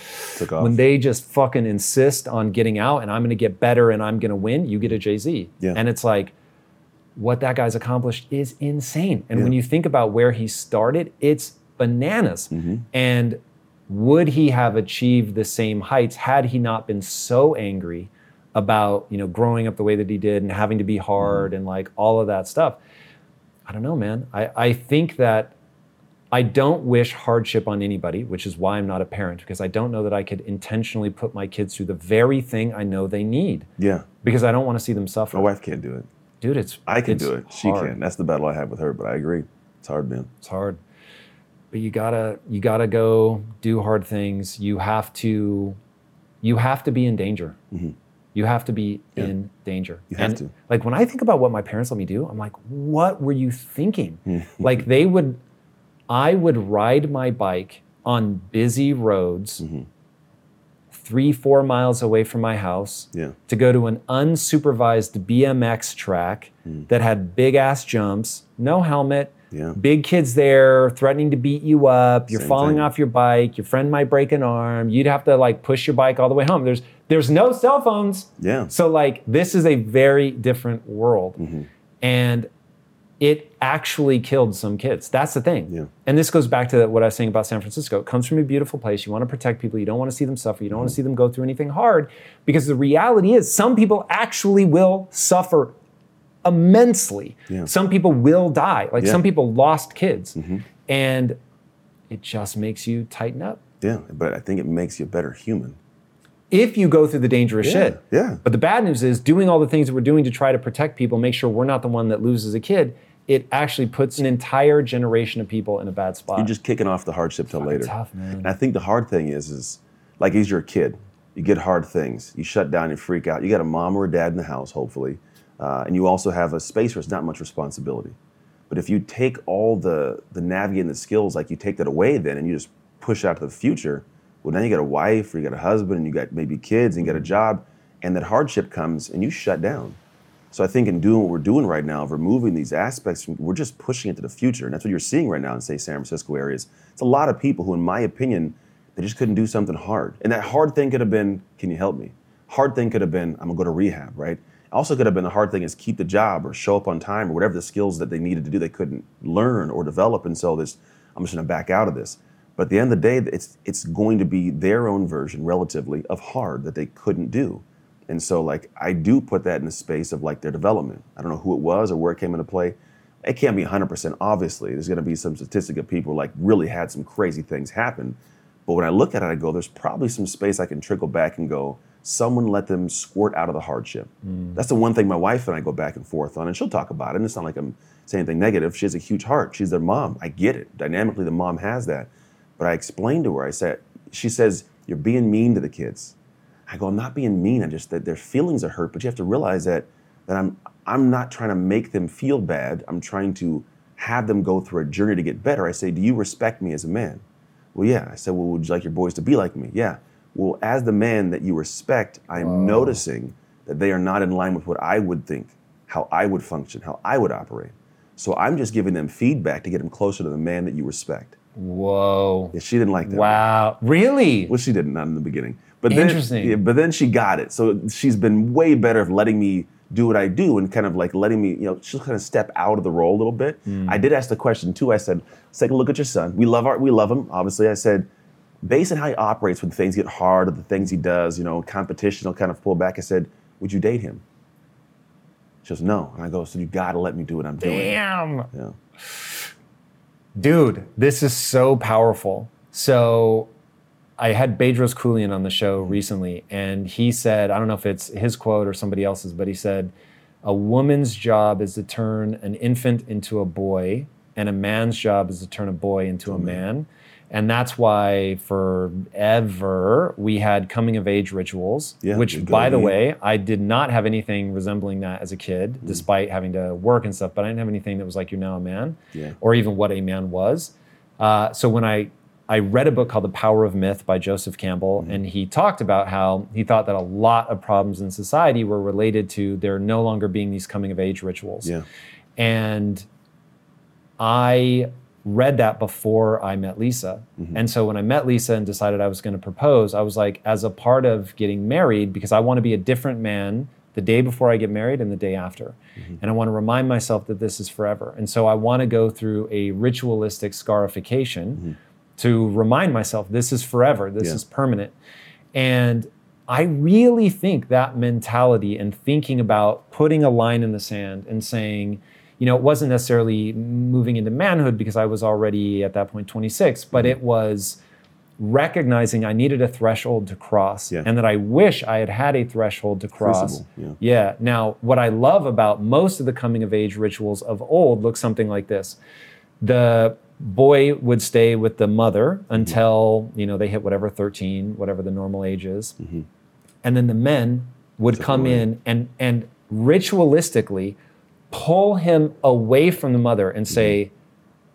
when they just fucking insist on getting out and I'm gonna get better and I'm gonna win, you get a Jay Z. Yeah. And it's like, what that guy's accomplished is insane. And when you think about where he started, it's bananas. Mm-hmm. And would he have achieved the same heights had he not been so angry about, you know, growing up the way that he did and having to be hard mm-hmm. and like all of that stuff? I don't know, man. I, I think that I don't wish hardship on anybody, which is why I'm not a parent, because I don't know that I could intentionally put my kids through the very thing I know they need Yeah. because I don't want to see them suffer. My wife can't do it. Dude, it's I can it's do it. She hard. can. That's the battle I have with her, but I agree. It's hard, man. It's hard. But you gotta you gotta go do hard things. You have to you have to be in danger. Mm-hmm. You have to be in danger. You have and to. like when I think about what my parents let me do, I'm like, what were you thinking? like they would I would ride my bike on busy roads Mm-hmm. three, four miles away from my house Yeah. to go to an unsupervised BMX track Hmm. that had big ass jumps, no helmet, Yeah. Big kids there threatening to beat you up. You're Same falling thing. off your bike. Your friend might break an arm. You'd have to like push your bike all the way home. There's there's no cell phones. Yeah. So like this is a very different world. Mm-hmm. And it actually killed some kids. That's the thing. Yeah. And this goes back to what I was saying about San Francisco. It comes from a beautiful place. You want to protect people. You don't want to see them suffer. You don't want to see them go through anything hard because the reality is some people actually will suffer immensely. Yeah. Some people will die. Like Yeah. some people lost kids. Mm-hmm. And it just makes you tighten up. Yeah, but I think it makes you a better human. If you go through the dangerous Yeah, shit. yeah. But the bad news is doing all the things that we're doing to try to protect people, make sure we're not the one that loses a kid, it actually puts an entire generation of people in a bad spot. You're just kicking off the hardship till later. tough, man. And I think the hard thing is, is like as you're a kid, you get hard things. You shut down, you freak out. You got a mom or a dad in the house, hopefully, uh, and you also have a space where it's not much responsibility. But if you take all the the navigating the skills, like you take that away, then and you just push out to the future, well, then you got a wife, or you got a husband, and you got maybe kids, and you got a job, and that hardship comes, and you shut down. So I think in doing what we're doing right now, of removing these aspects, we're just pushing it to the future, and that's what you're seeing right now in say San Francisco areas. It's a lot of people who, in my opinion, they just couldn't do something hard, and that hard thing could have been, "Can you help me?" Hard thing could have been, "I'm gonna go to rehab," right? Also could have been the hard thing is keep the job or show up on time or whatever the skills that they needed to do they couldn't learn or develop, and so this, I'm just gonna back out of this. But at the end of the day, it's it's going to be their own version, relatively, of hard that they couldn't do. And so, like, I do put that in the space of like their development. I don't know who it was or where it came into play. It can't be 100%, obviously. There's going to be some statistic of people like really had some crazy things happen. But when I look at it, I go, there's probably some space I can trickle back and go, someone let them squirt out of the hardship. Hmm. That's the one thing my wife and I go back and forth on, and she'll talk about it. And it's not like I'm saying anything negative. She has a huge heart. She's their mom. I get it. Dynamically, the mom has that. But I explained to her, I said, she says, You're being mean to the kids. I go, I'm not being mean. I just that their feelings are hurt, but you have to realize that that I'm I'm not trying to make them feel bad. I'm trying to have them go through a journey to get better. I say, Do you respect me as a man? Well, yeah. I said, Well, would you like your boys to be like me? Yeah. Well, as the man that you respect, I'm noticing that they are not in line with what I would think, how I would function, how I would operate. So I'm just giving them feedback to get them closer to the man that you respect. Whoa. Yeah, she didn't like that. Wow. Really? Well, she didn't, not in the beginning. But then, Interesting. yeah, but then she got it. So she's been way better of letting me do what I do and kind of like letting me, you know, she'll kind of step out of the role a little bit. Hmm. I did ask the question too. I said, let's take a look at your son. We love our, we love him, obviously. I said, based on how he operates when things get hard or the things he does, you know, competition will kind of pull back. I said, would you date him? She goes, no. And I go, so you gotta let me do what I'm doing. Damn. Yeah. Dude, this is so powerful. So I had Bedros Keuilian on the show recently, and he said, I don't know if it's his quote or somebody else's, but he said, a woman's job is to turn an infant into a boy, and a man's job is to turn a boy into a mm-hmm. man. And that's why forever we had coming of age rituals, Yeah, which, by the way, I did not have anything resembling that as a kid, Mm. despite having to work and stuff. But I didn't have anything that was like you're now a man, Yeah. or even what a man was. Uh, so when I I read a book called The Power of Myth by Joseph Campbell, Mm-hmm. and he talked about how he thought that a lot of problems in society were related to there no longer being these coming of age rituals. Yeah. And I read that before I met Lisa. Mm-hmm. And so when I met Lisa and decided I was going to propose, I was like, as a part of getting married, because I want to be a different man the day before I get married and the day after. Mm-hmm. And I want to remind myself that this is forever. And so I want to go through a ritualistic scarification mm-hmm. to remind myself this is forever, this Yeah. is permanent. And I really think that mentality and thinking about putting a line in the sand and saying, you know, it wasn't necessarily moving into manhood because I was already at that point 26, but Mm-hmm. it was recognizing I needed a threshold to cross Yeah. and that I wish I had had a threshold to cross. Crucible, yeah. Yeah. Now, what I love about most of the coming of age rituals of old look something like this. The boy would stay with the mother until, you know, they hit whatever 13, whatever the normal age is. And then the men would come away. in and and ritualistically pull him away from the mother and say, mm-hmm.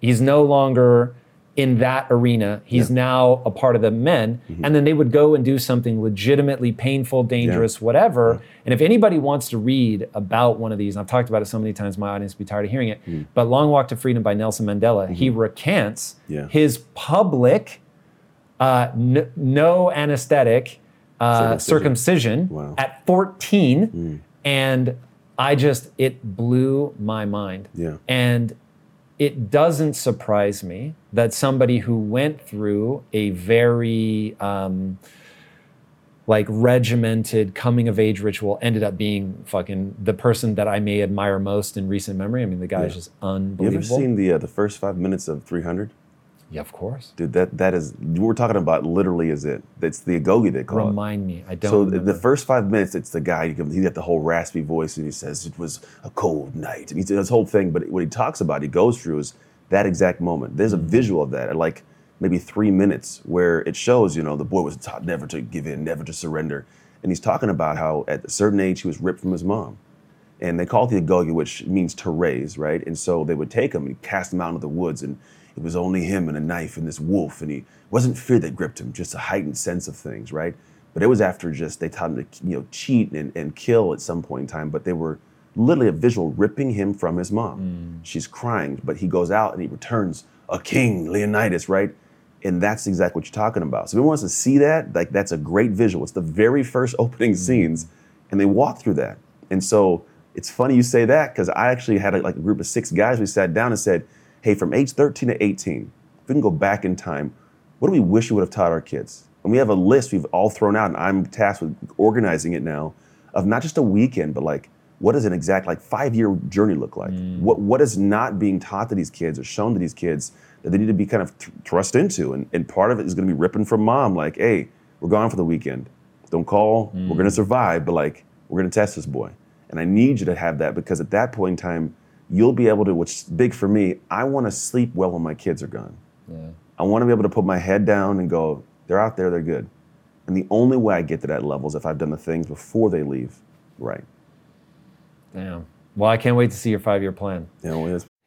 he's no longer in that arena. He's now a part of the men. Mm-hmm. And then they would go and do something legitimately painful, dangerous, whatever. And if anybody wants to read about one of these, and I've talked about it so many times, my audience will be tired of hearing it. Mm. But Long Walk to Freedom by Nelson Mandela, he mm-hmm. recants Yeah. his public, uh, n- no anesthetic uh, circumcision, Wow. at 14. Mm. And I just, it blew my mind. Yeah. And it doesn't surprise me that somebody who went through a very um, like regimented coming of age ritual ended up being fucking the person that I may admire most in recent memory. I mean, the guy is just unbelievable. You ever seen the uh, the first five minutes of 300? Yeah, of course. Dude, that that is we're talking about. Literally, is it? That's the agoge they call it. Remind me. I don't. So the, remember. the first five minutes, it's the guy. He He's got the whole raspy voice, and he says it was a cold night, and he says this whole thing. But what he talks about, he goes through is that exact moment. There's a Mm-hmm. visual of that at like maybe three minutes, where it shows, you know, the boy was taught never to give in, never to surrender, and he's talking about how at a certain age he was ripped from his mom, and they call it the agoge, which means to raise, right? And so they would take him and cast him out into the woods, and it was only him and a knife and this wolf, and he wasn't fear that gripped him, just a heightened sense of things, right? But it was after just they taught him to you know cheat and, and kill at some point in time, but they were literally a visual ripping him from his mom. Mm. She's crying, but he goes out and he returns a king, Leonidas, right? And that's exactly what you're talking about. So if anyone wants to see that, like that's a great visual. It's the very first opening mm. scenes, and they walk through that. And so it's funny you say that because I actually had a, like a group of six guys. We sat down and said, "Hey, from age 13 to 18, if we can go back in time, what do we wish we would have taught our kids?" And we have a list we've all thrown out, and I'm tasked with organizing it now, of not just a weekend, but like what does an exact like five year journey look like? Mm. What what is not being taught to these kids or shown to these kids that they need to be kind of th- thrust into? And and part of it is going to be ripping from mom, like, hey, we're gone for the weekend. Don't call. We're going to mm. survive, but like we're going to test this boy. And I need you to have that because at that point in time, you'll be able to. Which is big for me. I want to sleep well when my kids are gone. Yeah. I want to be able to put my head down and go, they're out there, they're good. And the only way I get to that level is if I've done the things before they leave. Right. Damn. Well, I can't wait to see your five year plan. Know, it's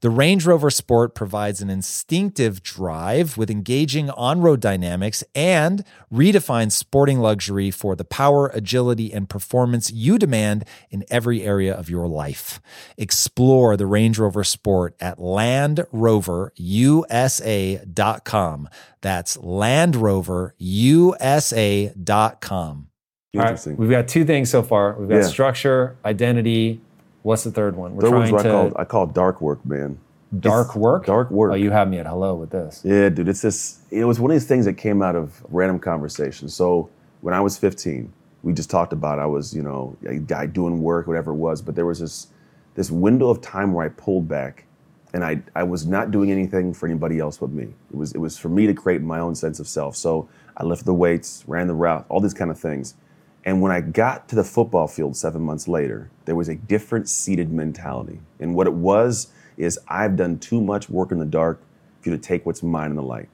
The Range Rover Sport provides an instinctive drive with engaging on road dynamics and redefines sporting luxury for the power, agility, and performance you demand in every area of your life. Explore the Range Rover Sport at LandRoverUSA.com. That's LandRoverUSA.com. All right, interesting. we've got two things so far. We've got Yeah. structure, identity. What's the third one? We're Third one's what I call I call dark work, man. dark work. Dark work. Oh, you have me at hello with this. Yeah, dude, it's this. It was one of these things that came out of random conversations. So when I was 15, we just talked about I was, you know, a guy doing work, whatever it was. But there was this this window of time where I pulled back, and I I was not doing anything for anybody else but me. It was it was for me to create my own sense of self. So I lifted the weights, ran the route, all these kind of things. And when I got to the football field seven months later, there was a different seated mentality. And what it was is I've done too much work in the dark for you to take what's mine in the light.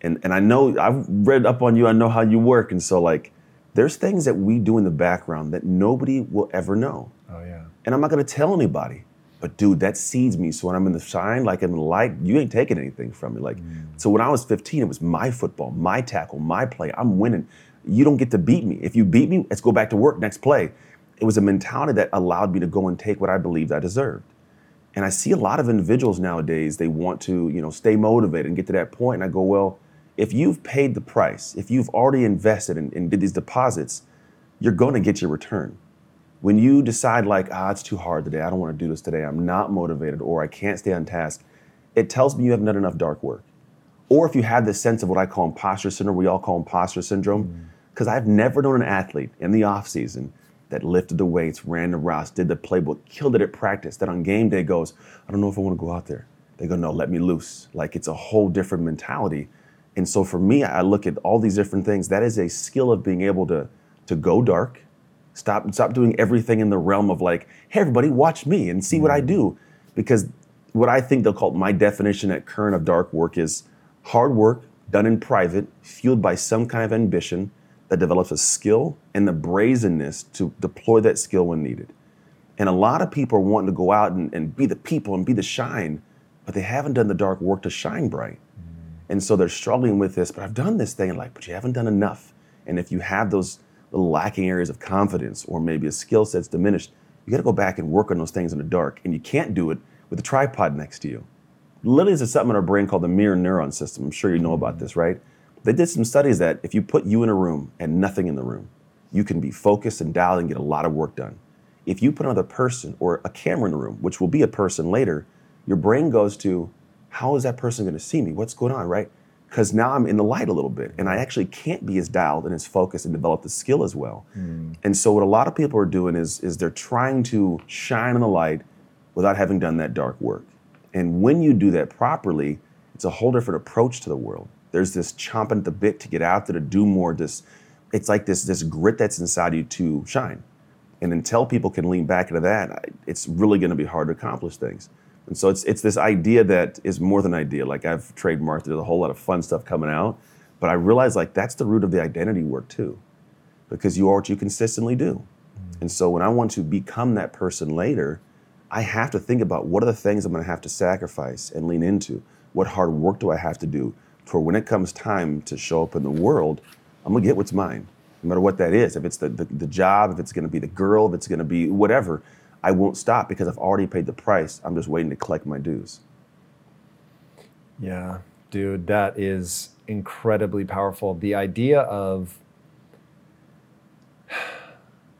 And and I know I've read up on you, I know how you work. And so like there's things that we do in the background that nobody will ever know. Oh yeah. And I'm not gonna tell anybody. But dude, that seeds me. So when I'm in the shine, like in the light, you ain't taking anything from me. Like, mm. so when I was 15, it was my football, my tackle, my play. I'm winning. You don't get to beat me. If you beat me, let's go back to work, next play. It was a mentality that allowed me to go and take what I believed I deserved. And I see a lot of individuals nowadays, they want to, you know, stay motivated and get to that point. And I go, well, if you've paid the price, if you've already invested and, and did these deposits, you're going to get your return. When you decide like, ah, it's too hard today, I don't want to do this today, I'm not motivated, or I can't stay on task, it tells me you haven't done enough dark work. Or if you have this sense of what I call imposter syndrome, we all call imposter syndrome, Because I've never known an athlete in the off season that lifted the weights, ran the routes, did the playbook, killed it at practice, that on game day goes, I don't know if I want to go out there. They go, no, let me loose. Like it's a whole different mentality. And so for me, I look at all these different things. That is a skill of being able to to go dark, stop stop doing everything in the realm of like, hey everybody, watch me and see what I mm-hmm. do. Because what I think they'll call my definition at current of dark work is hard work done in private, fueled by some kind of ambition that develops a skill and the brazenness to deploy that skill when needed. And a lot of people are wanting to go out and, and be the people and be the shine, but they haven't done the dark work to shine bright. Mm. And so they're struggling with this, but I've done this thing, like, but you haven't done enough. And if you have those little lacking areas of confidence or maybe a skill set's diminished, you gotta go back and work on those things in the dark. And you can't do it with a tripod next to you. Literally, there's something in our brain called the mirror neuron system. I'm sure you know about mm. this, right? They did some studies that if you put you in a room and nothing in the room, you can be focused and dialed and get a lot of work done. If you put another person or a camera in the room, which will be a person later, your brain goes to, how is that person going to see me? What's going on, right? Because now I'm in the light a little bit and I actually can't be as dialed and as focused and develop the skill as well. Hmm. And so what a lot of people are doing is, is they're trying to shine in the light without having done that dark work. And when you do that properly, it's a whole different approach to the world. There's this chomping at the bit to get out there to do more. This, it's like this this grit that's inside you to shine. And until people can lean back into that, it's really going to be hard to accomplish things. And so it's it's this idea that is more than idea. Like I've trademarked, there's a whole lot of fun stuff coming out, but I realize like that's the root of the identity work too, because you are what you consistently do. Mm. And so when I want to become that person later, I have to think about what are the things I'm going to have to sacrifice and lean into. What hard work do I have to do for when it comes time to show up in the world? I'm to get what's mine, no matter what that is. If it's the, the, the job, if it's to be the girl, if it's to be whatever, I won't stop because I've already paid the price. I'm just waiting to collect my dues. Yeah, dude, that is incredibly powerful. The idea of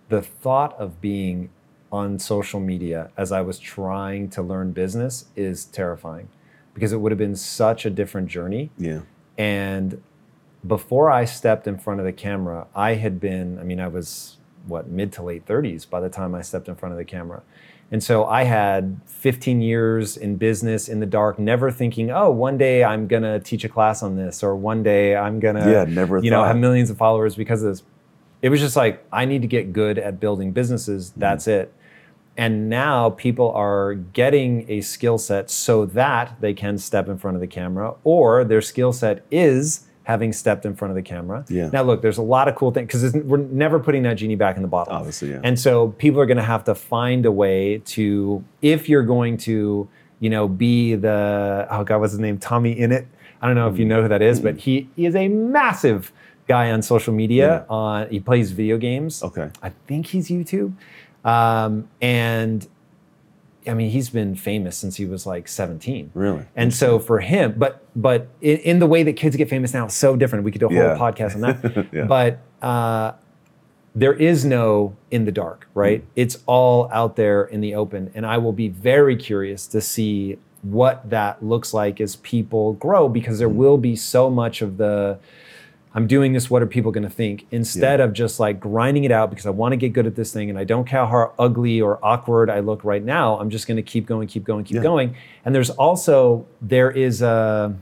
the thought of being on social media as I was trying to learn business is terrifying because it would have been such a different journey. Yeah. And before I stepped in front of the camera, I had been, I mean, I was what, mid to late 30s by the time I stepped in front of the camera. And so I had 15 years in business in the dark, never thinking, oh, one day I'm going to teach a class on this, or one day I'm going to, Yeah, never you know, have millions of followers because of this. It was just like, I need to get good at building businesses. Mm-hmm. That's it. And now people are getting a skill set so that they can step in front of the camera, or their skill set is having stepped in front of the camera. Yeah. Now, look, there's a lot of cool things because we're never putting that genie back in the bottle. Obviously, yeah. And so people are going to have to find a way to, if you're going to, you know, be the oh god, what's his name, TommyInnit. I don't know if you know who that is, but he is a massive guy on social media. On uh, he plays video games. Okay. I think he's YouTube. Um, and I mean, he's been famous since he was like 17. Really? And so for him, but but in, in the way that kids get famous now, it's so different. We could do a whole Yeah. podcast on that. Yeah. But uh, there is no in the dark, right? It's all out there in the open, and I will be very curious to see what that looks like as people grow, because there will be so much of the I'm doing this. What are people going to think? Instead of just like grinding it out because I want to get good at this thing and I don't care how ugly or awkward I look right now. I'm just going to keep going, keep going, keep Yeah. going. And there's also there is a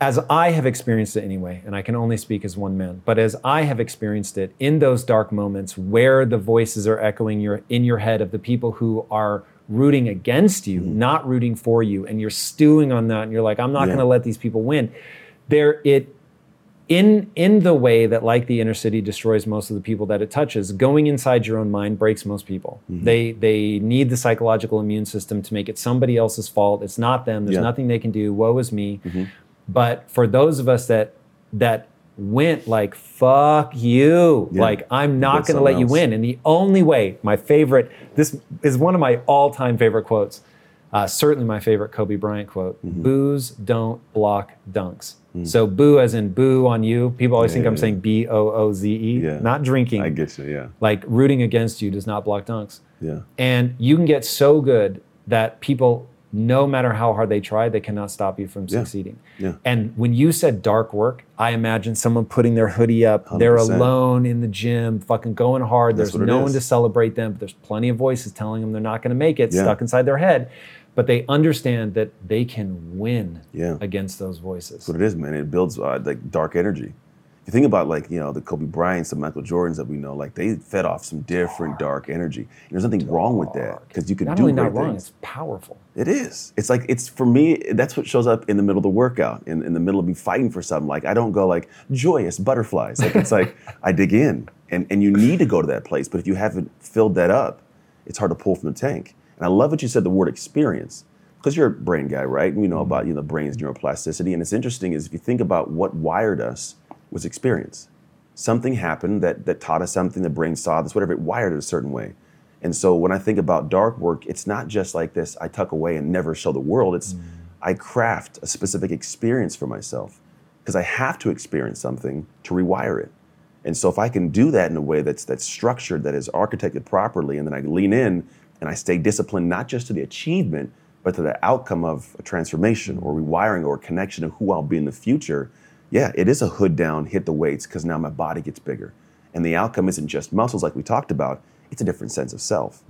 as I have experienced it anyway, and I can only speak as one man, but as I have experienced it in those dark moments where the voices are echoing your in your head of the people who are rooting against you, mm-hmm. not rooting for you, and you're stewing on that, and you're like, I'm not Yeah. going to let these people win. There, it in in the way that like the inner city destroys most of the people that it touches going inside your own mind breaks most people they they need the psychological immune system to make it somebody else's fault it's not them there's Yeah. nothing they can do woe is me but for those of us that that went like fuck you Yeah. like i'm not going to let something you else. win and the only way my favorite this is one of my all-time favorite quotes uh, certainly my favorite Kobe Bryant quote: Mm-hmm. "Boos don't block dunks." So boo, as in boo on you. People always Mm. Yeah, think yeah, I'm yeah. saying B O O Z E, Yeah. not drinking. I get you. Yeah. Like rooting against you does not block dunks. Yeah. And you can get so good that people no matter how hard they try, they cannot stop you from succeeding. Yeah. And when you said dark work, I imagine someone putting their hoodie up. They're alone in the gym, fucking going hard. That's There's no one to celebrate them, but there's plenty of voices telling them they're not going to make it, Yeah. stuck inside their head. But they understand that they can win Yeah. against those voices. That's what it is, man. It builds uh, like dark energy. If you think about like you know the Kobe Bryants, the Michael Jordans that we know, like they fed off some different dark energy. And there's nothing wrong with that because you can Not do only not wrong, it's powerful. It is. It's like it's for me. That's what shows up in the middle of the workout, in, in the middle of me fighting for something. Like I don't go like joyous butterflies. Like it's like I dig in, and and you need to go to that place. But if you haven't filled that up, it's hard to pull from the tank. And I love what you said. The word experience, because you're a brain guy, right? And you know mm-hmm. about you know the brain's neuroplasticity. And it's interesting is if you think about what wired us was experience. Something happened that that taught us something. The brain saw this, whatever. It wired it a certain way. And so when I think about dark work, it's not just like this I tuck away and never show the world. It's mm. I craft a specific experience for myself because I have to experience something to rewire it. And so if I can do that in a way that's that's structured, that is architected properly, and then I lean in and I stay disciplined not just to the achievement, but to the outcome of a transformation or rewiring or connection of who I'll be in the future, yeah, it is a hood down, hit the weights, because now my body gets bigger. And the outcome isn't just muscles like we talked about, it's a different sense of self.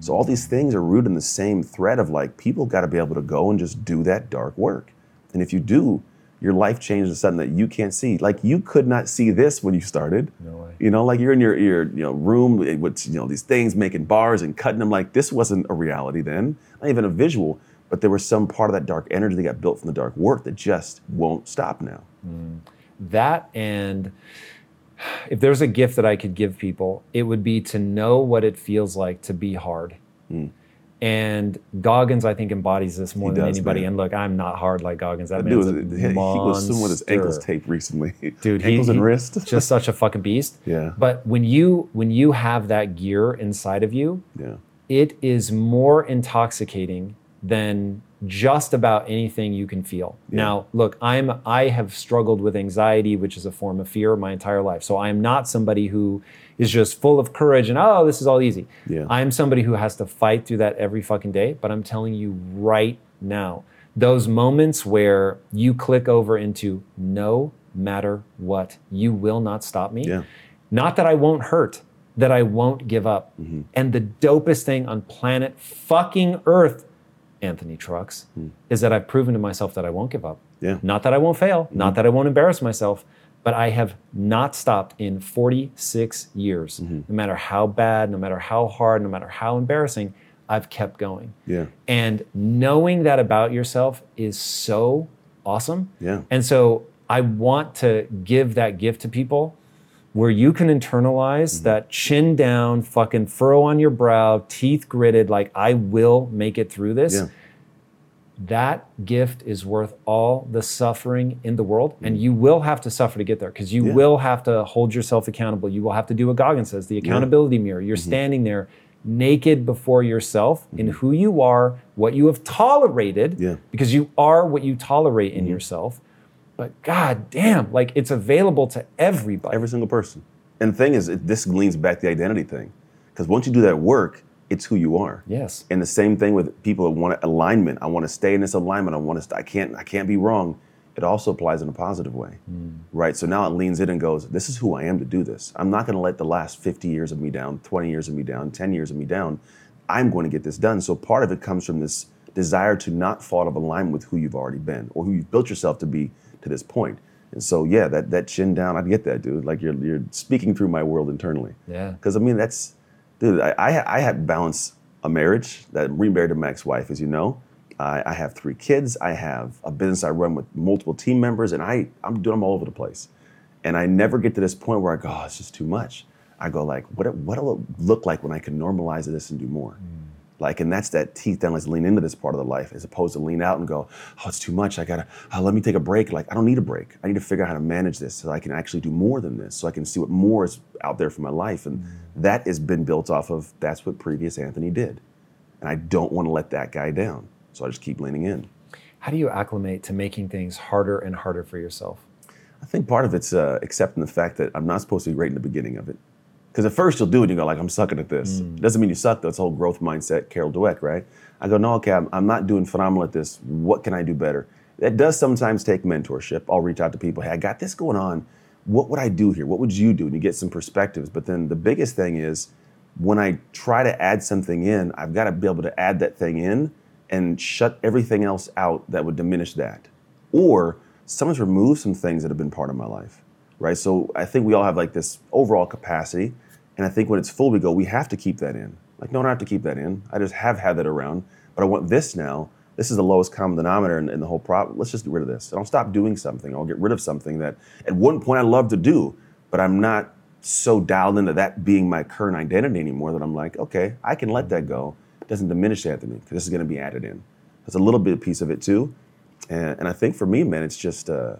So all these mm. things are rooted in the same thread of like people got to be able to go and just do that dark work. And if you do, your life changes to something that you can't see. Like you could not see this when you started. No way. You know, like you're in your, your you know room eh, with you know these things, making bars and cutting them. Like this wasn't a reality then, not even a visual. But there was some part of that dark energy that got built from the dark work that just won't stop now. Mm. that and if there's a gift that I could give people, it would be to know what it feels like to be hard. Mm. And Goggins, I think, embodies this more He than does, anybody. man. And look, I'm not hard like Goggins. That dude was, he, was swimming with his ankles taped recently. Dude, he- ankles and he- wrist. just such a fucking beast. Yeah. But when you when you have that gear inside of you, yeah. it is more intoxicating than just about anything you can feel. Now, look, I'm I have struggled with anxiety, which is a form of fear, my entire life. So I am not somebody who is just full of courage and oh, this is all easy. Yeah. I'm somebody who has to fight through that every fucking day. But I'm telling you right now, those moments where you click over into no matter what, you will not stop me. Yeah. Not that I won't hurt, that I won't give up. Mm-hmm. And the dopest thing on planet fucking Earth, Anthony Trucks, is that I've proven to myself that I won't give up. Yeah. Mm-hmm. Not that I won't fail, not that I won't embarrass myself, but I have not stopped in 46 years. Mm-hmm. No matter how bad, no matter how hard, no matter how embarrassing, I've kept going. Yeah. And knowing that about yourself is so awesome. Yeah. And so I want to give that gift to people where you can internalize Mm-hmm. that chin down, fucking furrow on your brow, teeth gritted, like I will make it through this. Yeah. That gift is worth all the suffering in the world. And Mm-hmm. you will have to suffer to get there because you Yeah. will have to hold yourself accountable. You will have to do what Goggins says the accountability mirror. You're Mm-hmm. standing there naked before yourself in who you are, what you have tolerated, Yeah. because you are what you tolerate in yourself. But god damn, like it's available to everybody. Every single person. And the thing is, it, this leans back to the identity thing. Because once you do that work, it's who you are. yes. And the same thing with people that want alignment. I want to stay in this alignment. I want to. St- I can't. I can't be wrong. It also applies in a positive way, hmm. right? So now it leans in and goes. This is who I am to do this. I'm not going to let the last 50 years of me down, 20 years of me down, 10 years of me down. I'm going to get this done. So part of it comes from this desire to not fall out of alignment with who you've already been or who you've built yourself to be to this point. And so yeah, that that chin down, I get that, dude. Like you're you're speaking through my world internally. Yeah. Because I mean, that's, dude. I I, I had balance a marriage that remarried to my ex-wife, as you know. I, I have three kids. I have a business I run with multiple team members, and I I'm doing them all over the place. And I never get to this point where I go, oh, it's just too much. I go like, what what'll it look like when I can normalize this and do more? Mm. Like, and that's that teeth down. Let's lean into this part of the life, as opposed to lean out and go, oh, it's too much. I gotta oh, let me take a break. Like, I don't need a break. I need to figure out how to manage this so I can actually do more than this, so I can see what more is out there for my life. And that has been built off of that's what previous Anthony did, and I don't want to let that guy down. So I just keep leaning in. How do you acclimate to making things harder and harder for yourself? I think part of it's uh, accepting the fact that I'm not supposed to be great in the beginning of it. Because at first you'll do it and you go like, I'm sucking at this. Mm. Doesn't mean you suck though. It's whole growth mindset, Carol Dweck, right? I go, no, okay, I'm, I'm not doing phenomenal at this. What can I do better? That does sometimes take mentorship. I'll reach out to people. Hey, I got this going on. What would I do here? What would you do? And you get some perspectives. But then the biggest thing is when I try to add something in, I've got to be able to add that thing in and shut everything else out that would diminish that. Or someone's removed some things that have been part of my life, right? So I think we all have like this overall capacity. And I think when it's full, we go, we have to keep that in. Like, no, I don't have to keep that in. I just have had that around, but I want this now. This is the lowest common denominator in, in the whole problem. Let's just get rid of this. I'll stop doing something. I'll get rid of something that at one point I loved to do, but I'm not so dialed into that being my current identity anymore that I'm like, okay, I can let that go. It doesn't diminish Anthony because this is going to be added in. That's a little bit piece of it too. And, and I think for me, man, it's just uh,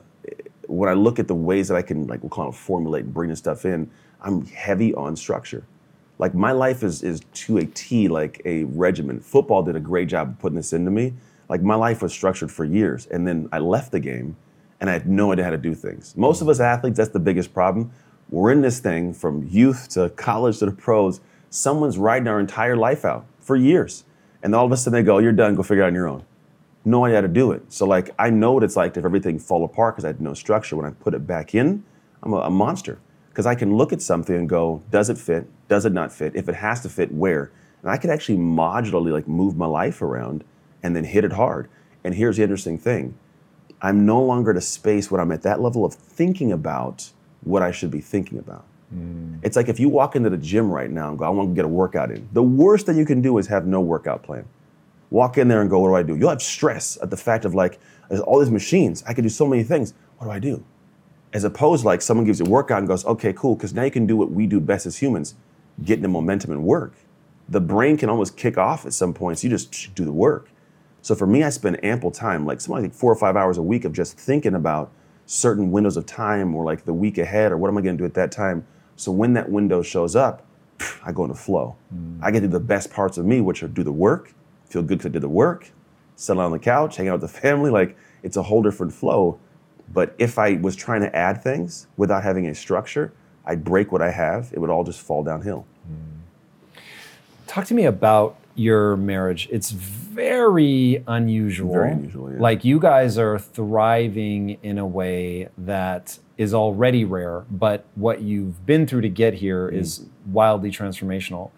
when I look at the ways that I can, like, we'll call it formulate and bring this stuff in, I'm heavy on structure. Like, my life is, is to a T, like a regiment. Football did a great job of putting this into me. Like, my life was structured for years. And then I left the game and I had no idea how to do things. Most of us athletes, that's the biggest problem. We're in this thing from youth to college to the pros. Someone's riding our entire life out for years. And all of a sudden they go, You're done, go figure it out on your own no idea how to do it. So like I know what it's like if everything fall apart because I had no structure. When I put it back in, I'm a, a monster because I can look at something and go, does it fit? Does it not fit? If it has to fit, where? And I can actually modularly like move my life around and then hit it hard. And here's the interesting thing: I'm no longer at a space where I'm at that level of thinking about what I should be thinking about. Mm. It's like if you walk into the gym right now and go, I want to get a workout in. The worst that you can do is have no workout plan walk in there and go, what do I do? You'll have stress at the fact of like, there's all these machines. I can do so many things. What do I do? As opposed like someone gives you a workout and goes, okay, cool, because now you can do what we do best as humans, get the momentum and work. The brain can almost kick off at some points. You just do the work. So for me, I spend ample time, like something like four or five hours a week of just thinking about certain windows of time or like the week ahead or what am I going to do at that time. So when that window shows up, I go into flow. Mm. I get to do the best parts of me, which are do the work, feel good because I did the work, settle on the couch, hang out with the family. Like it's a whole different flow. But if I was trying to add things without having a structure, I'd break what I have. It would all just fall downhill. Talk to me about your marriage. It's very unusual. Very unusual, yeah. Like you guys are thriving in a way that is already rare, but what you've been through to get here Mm. is wildly transformational.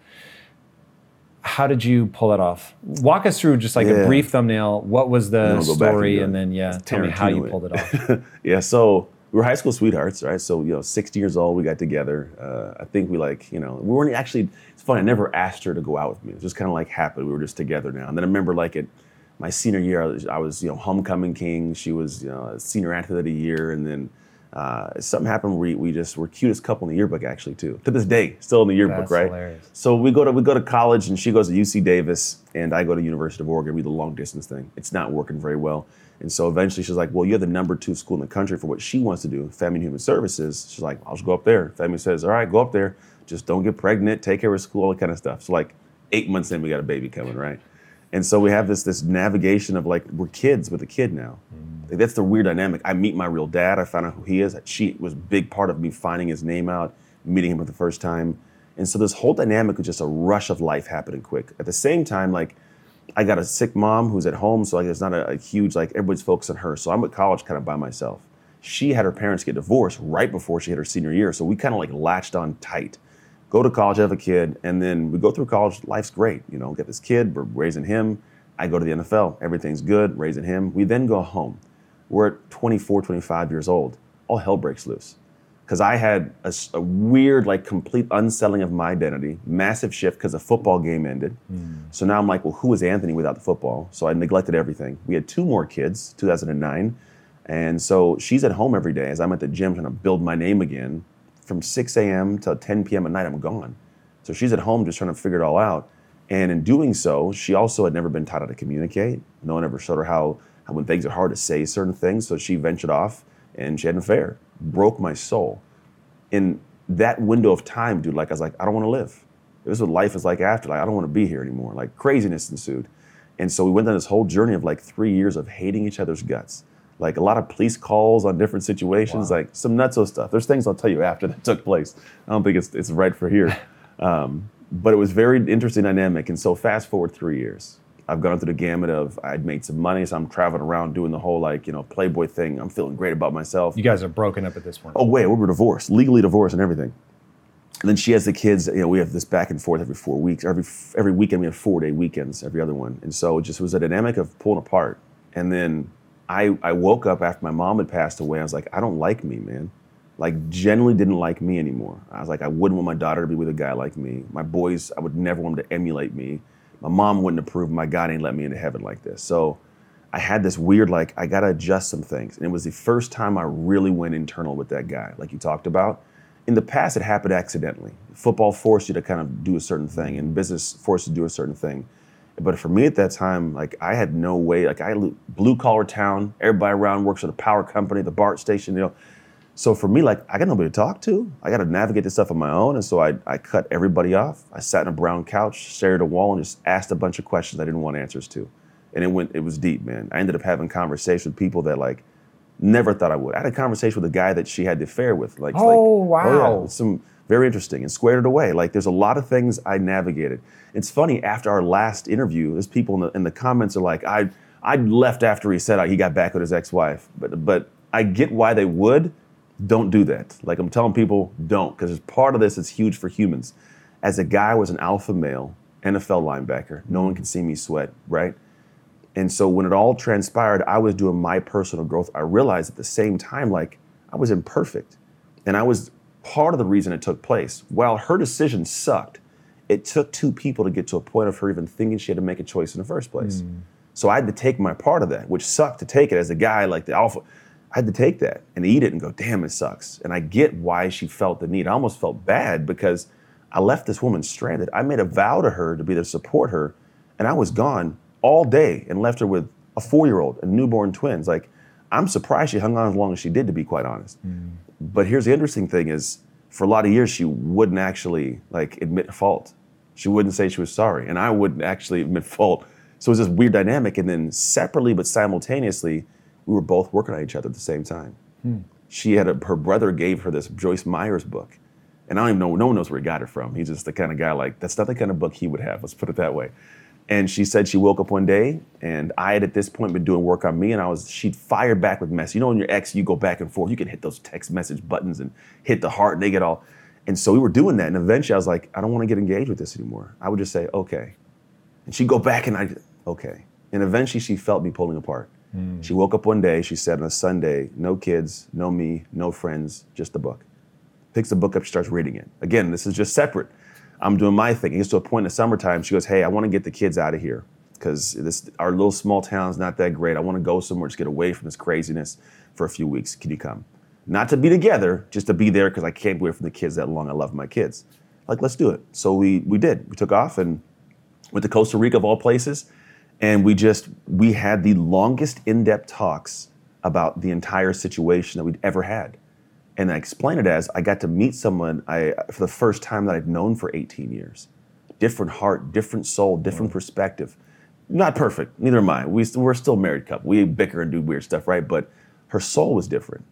How did you pull it off? Walk us through just like a brief thumbnail. What was the then we'll go back and story, and then yeah, tell me how you Tarantino pulled it it. off. yeah, so we were high school sweethearts, right? So you know, 60 years old, we got together. Uh, I think we like, you know, we weren't actually. It's funny. I never asked her to go out with me. It just kind of like happened. We were just together now. And then I remember like at my senior year, I was, I was you know homecoming king. She was you know senior athlete of the year, and then. Uh, something happened. We, we just were cutest couple in the yearbook actually too. To this day, still in the yearbook, That's right? hilarious. So we go to we go to college, and she goes to UC Davis, and I go to University of Oregon. We do the long distance thing. It's not working very well, and so eventually she's like, "Well, you're the number two school in the country for what she wants to do, Family and Human Services." She's like, "I'll just go up there." Family says, "All right, go up there. Just don't get pregnant. Take care of school, all that kind of stuff." So like eight months in, we got a baby coming, right? And so we have this this navigation of like we're kids with a kid now. Like, that's the weird dynamic. I meet my real dad. I found out who he is. She was a big part of me finding his name out, meeting him for the first time. And so this whole dynamic was just a rush of life happening quick. At the same time, like I got a sick mom who's at home, so like it's not a, a huge like everybody's focused on her. So I'm at college kind of by myself. She had her parents get divorced right before she hit her senior year, so we kind of like latched on tight. Go to college, have a kid, and then we go through college. Life's great, you know. Get this kid, we're raising him. I go to the NFL, everything's good, raising him. We then go home. We're at 24, 25 years old. All hell breaks loose because I had a weird, like, complete unselling of my identity, massive shift because a football game ended. Hmm. So now I'm like, well, who is Anthony without the football? So I neglected everything. We had two more kids, 2009. And so she's at home every day as I'm at the gym trying to build my name again. From 6 a.m. till 10 p.m. at night, I'm gone. So she's at home just trying to figure it all out. And in doing so, she also had never been taught how to communicate. No one ever showed her how when things are hard to say certain things. So she ventured off and she had an affair. Broke my soul. In that window of time, dude, like I was like, I don't want to live. This is what life is like after. Like, I don't want to be here anymore. Like craziness ensued. And so we went on this whole journey of like three years of hating each other's guts. like a lot of police calls on different situations, like some nutso stuff. There's things I'll tell you after that took place. I don't think it's it's right for here, um, but it was very interesting dynamic. And so fast forward three years, I've gone through the gamut of I'd made some money, so I'm traveling around doing the whole like you know Playboy thing. I'm feeling great about myself. You guys are broken up at this point. Oh wait, we were divorced, legally divorced, and everything. And then she has the kids. You know, we have this back and forth every four weeks. Every every weekend we have four day weekends. Every other one, and so it just was a dynamic of pulling apart. And then I I woke up after my mom had passed away. I was like, I don't like me, man. Like genuinely didn't like me anymore. I was like, I wouldn't want my daughter to be with a guy like me. My boys, I would never want them to emulate me. My mom wouldn't approve. My God ain't let me into heaven like this. So I had this weird like I gotta adjust some things. And it was the first time I really went internal with that guy, like you talked about. In the past, it happened accidentally. Football forced you to kind of do a certain thing, and business forced you to do a certain thing. But for me at that time, like I had no way. Like I blue collar town, everybody around works at a power company, the BART station, you know. So for me, like I got nobody to talk to. I got to navigate this stuff on my own, and so I, I cut everybody off. I sat in a brown couch, stared at a wall, and just asked a bunch of questions I didn't want answers to. And it went, it was deep, man. I ended up having conversations with people that like never thought I would. I had a conversation with a guy that she had the affair with. Like, Oh, oh like, wow. yeah, some very interesting, and squared it away. Like, there's a lot of things I navigated. It's funny after our last interview, there's people in the, in the comments are like, I I left after he said he got back with his ex-wife, but but I get why they would. Don't do that. Like I'm telling people, don't, because part of this is huge for humans. As a guy, was an alpha male, NFL linebacker. No one can see me sweat, right? And so when it all transpired, I was doing my personal growth. I realized at the same time, like I was imperfect. And I was part of the reason it took place. While her decision sucked, it took two people to get to a point of her even thinking she had to make a choice in the first place. Mm. So I had to take my part of that, which sucked to take it as a guy like the alpha. I had to take that and eat it and go, damn, it sucks. And I get why she felt the need. I almost felt bad because I left this woman stranded. I made a vow to her to be there to support her, and I was gone all day and left her with a four year old and newborn twins. Like, I'm surprised she hung on as long as she did, to be quite honest. Mm. But here's the interesting thing is for a lot of years she wouldn't actually like admit fault. She wouldn't say she was sorry. And I wouldn't actually admit fault. So it was this weird dynamic. And then separately but simultaneously, we were both working on each other at the same time. Hmm. She had a, her brother gave her this Joyce Meyers book. And I don't even know, no one knows where he got it from. He's just the kind of guy like, that's not the kind of book he would have. Let's put it that way. And she said she woke up one day, and I had at this point been doing work on me, and I was she'd fire back with mess. You know, when your ex, you go back and forth, you can hit those text message buttons and hit the heart, and they get all. And so we were doing that, and eventually I was like, I don't want to get engaged with this anymore. I would just say, okay, and she'd go back, and I, okay, and eventually she felt me pulling apart. Mm. She woke up one day, she said on a Sunday, no kids, no me, no friends, just the book. Picks the book up, she starts reading it. Again, this is just separate. I'm doing my thing. It gets to a point in the summertime. She goes, "Hey, I want to get the kids out of here because this our little small town's not that great. I want to go somewhere, just get away from this craziness for a few weeks. Can you come? Not to be together, just to be there because I can't be away from the kids that long. I love my kids. Like, let's do it. So we we did. We took off and went to Costa Rica of all places, and we just we had the longest in-depth talks about the entire situation that we'd ever had. And I explain it as I got to meet someone I for the first time that I'd known for 18 years. Different heart, different soul, different perspective. Not perfect, neither am I. We, we're still married couple. We bicker and do weird stuff, right? But her soul was different.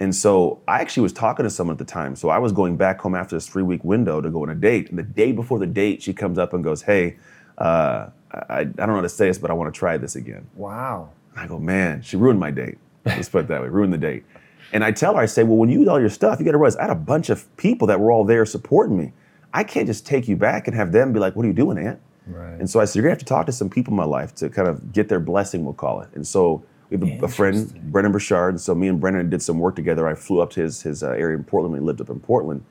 And so I actually was talking to someone at the time. So I was going back home after this three week window to go on a date. And the day before the date, she comes up and goes, Hey, uh, I, I don't know how to say this, but I want to try this again. Wow. And I go, man, she ruined my date. Let's put it that way, ruined the date. And I tell her, I say, well, when you did all your stuff, you got to realize I had a bunch of people that were all there supporting me. I can't just take you back and have them be like, what are you doing, Ant? Right. And so I said, you're gonna have to talk to some people in my life to kind of get their blessing, we'll call it. And so we have a, a friend, Brendon Burchard. And so me and Brendon did some work together. I flew up to his, his uh, area in Portland when he lived up in Portland.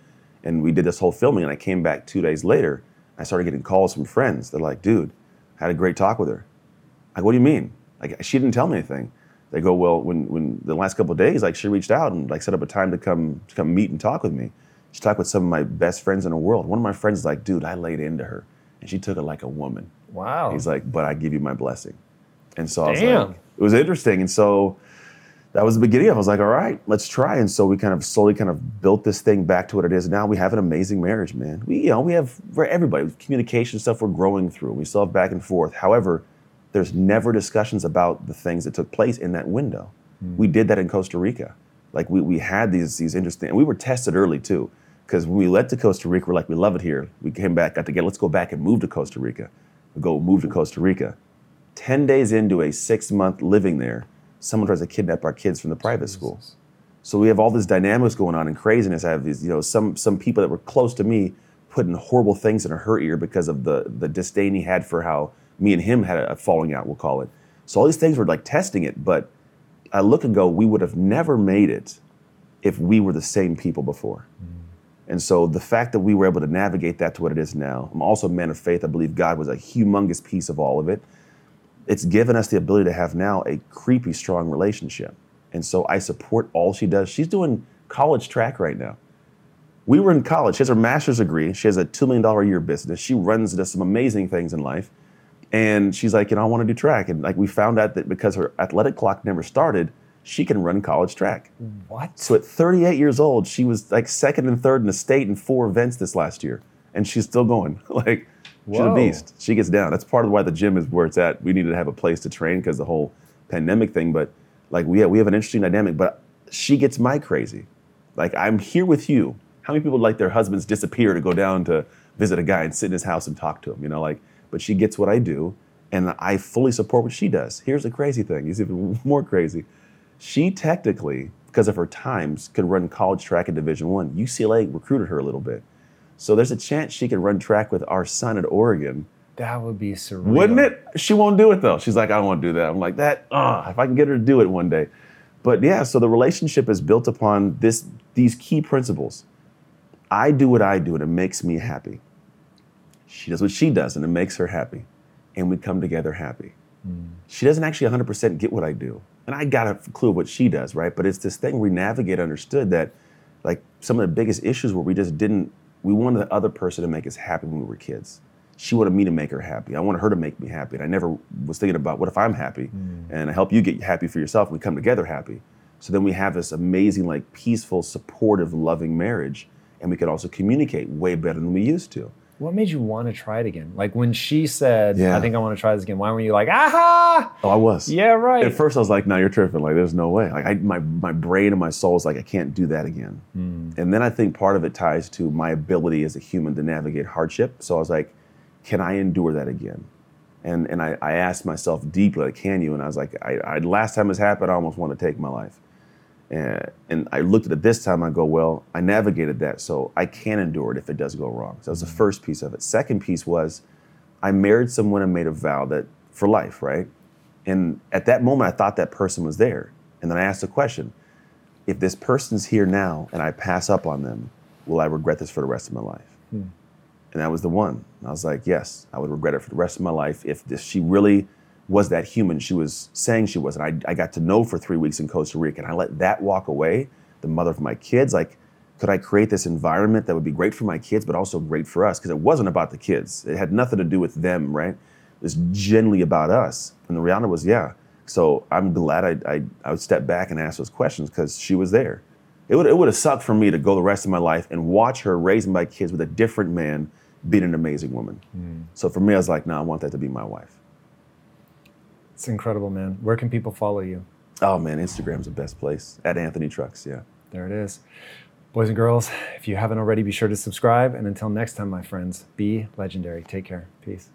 And we did this whole filming. And I came back two days later. I started getting calls from friends. They're like, dude, I had a great talk with her. Like, what do you mean? Like, she didn't tell me anything. They go, well, when, when the last couple of days, like, she reached out and like set up a time to come to come meet and talk with me. She talked with some of my best friends in the world. One of my friends is like, dude, I laid into her, and she took it like a woman. Wow. He's like, but I give you my blessing. And so I was like, it was interesting. And so that was the beginning of it. I was like, all right, let's try. And so we kind of slowly kind of built this thing back to what it is. Now we have an amazing marriage, man. We, you know, we have for everybody communication stuff we're growing through. We still have back and forth. However, there's never discussions about the things that took place in that window. Hmm. We did that in Costa Rica. Like we, we had these these interesting, and we were tested early too. Because when we led to Costa Rica, we're like, we love it here. We came back, got together, let's go back and move to Costa Rica. We go move to Costa Rica. 10 days into a six month living there, someone tries to kidnap our kids from the private school. So we have all this dynamics going on and craziness. I have these, you know, some some people that were close to me putting horrible things in her ear because of the the disdain he had for how me and him had a falling out, we'll call it. So all these things were like testing it, but I look and go, we would have never made it if we were the same people before. Mm. And so the fact that we were able to navigate that to what it is now, I'm also a man of faith. I believe God was a humongous piece of all of it. It's given us the ability to have now a creepy strong relationship. And so I support all she does. She's doing college track right now. We were in college. She has her master's degree. She has a $2 million a year business. She runs does some amazing things in life. And she's like, you know, I want to do track. And like we found out that because her athletic clock never started, she can run college track. What? So at 38 years old, she was like second and third in the state in four events this last year, and she's still going. like she's a beast. She gets down. That's part of why the gym is where it's at. We needed to have a place to train because the whole pandemic thing. But like we have, we have an interesting dynamic. But she gets my crazy. Like I'm here with you. How many people like their husbands disappear to go down to visit a guy and sit in his house and talk to him? You know, like. But she gets what I do, and I fully support what she does. Here's the crazy thing. It's even more crazy she technically because of her times could run college track in division one ucla recruited her a little bit so there's a chance she could run track with our son at oregon. That would be surreal. wouldn't it? She won't do it though. She's like i don't want to do that. I'm like that ah, if i can get her to do it one day. But yeah so the relationship is built upon this these key principles. I do what i do and it makes me happy. She does what she does and it makes her happy. And we come together happy. She doesn't actually 100% get what I do. And I got a clue of what she does, right? But it's this thing we navigate understood that like some of the biggest issues where we just didn't, we wanted the other person to make us happy when we were kids. She wanted me to make her happy. I wanted her to make me happy. And I never was thinking about what if I'm happy mm. and I help you get happy for yourself and we come together happy. So then we have this amazing, like peaceful, supportive, loving marriage. And we can also communicate way better than we used to. What made you want to try it again? Like when she said, Yeah. I think I want to try this again, why weren't you like, aha? Oh, I was. Yeah, right. At first, I was like, "No, you're tripping. Like, there's no way." Like, I, my my brain and my soul is like, I can't do that again. Hmm. And then I think part of it ties to my ability as a human to navigate hardship. So I was like, "Can I endure that again?" And and I, I asked myself deeply, like, "Can you?" And I was like, I, I last time this happened, I almost want to take my life. And, and I looked at it this time. I go, well, I navigated that, so I can endure it if it does go wrong. So that was the mm-hmm. first piece of it. Second piece was, I married someone and made a vow that for life, right? And at that moment, I thought that person was there. And then I asked the question if this person's here now and I pass up on them, will I regret this for the rest of my life? Hmm. And that was the one. I was like, yes, I would regret it for the rest of my life if this, she really was that human she was saying she was. And I, I got to know for three weeks in Costa Rica and I let that walk away, the mother of my kids. Like, could I create this environment that would be great for my kids, but also great for us? Because it wasn't about the kids. It had nothing to do with them, right? It was generally about us. And the reality was, yeah. So I'm glad I, I, I would step back and ask those questions because she was there. It would, it would have sucked for me to go the rest of my life and watch her raising my kids with a different man being an amazing woman. Hmm. So for me, I was like, no, I want that to be my wife. It's incredible, man. Where can people follow you? Oh man, Instagram's the best place. At Anthony Trucks, yeah. There it is. Boys and girls, if you haven't already, be sure to subscribe. And until next time, my friends, be legendary. Take care. Peace.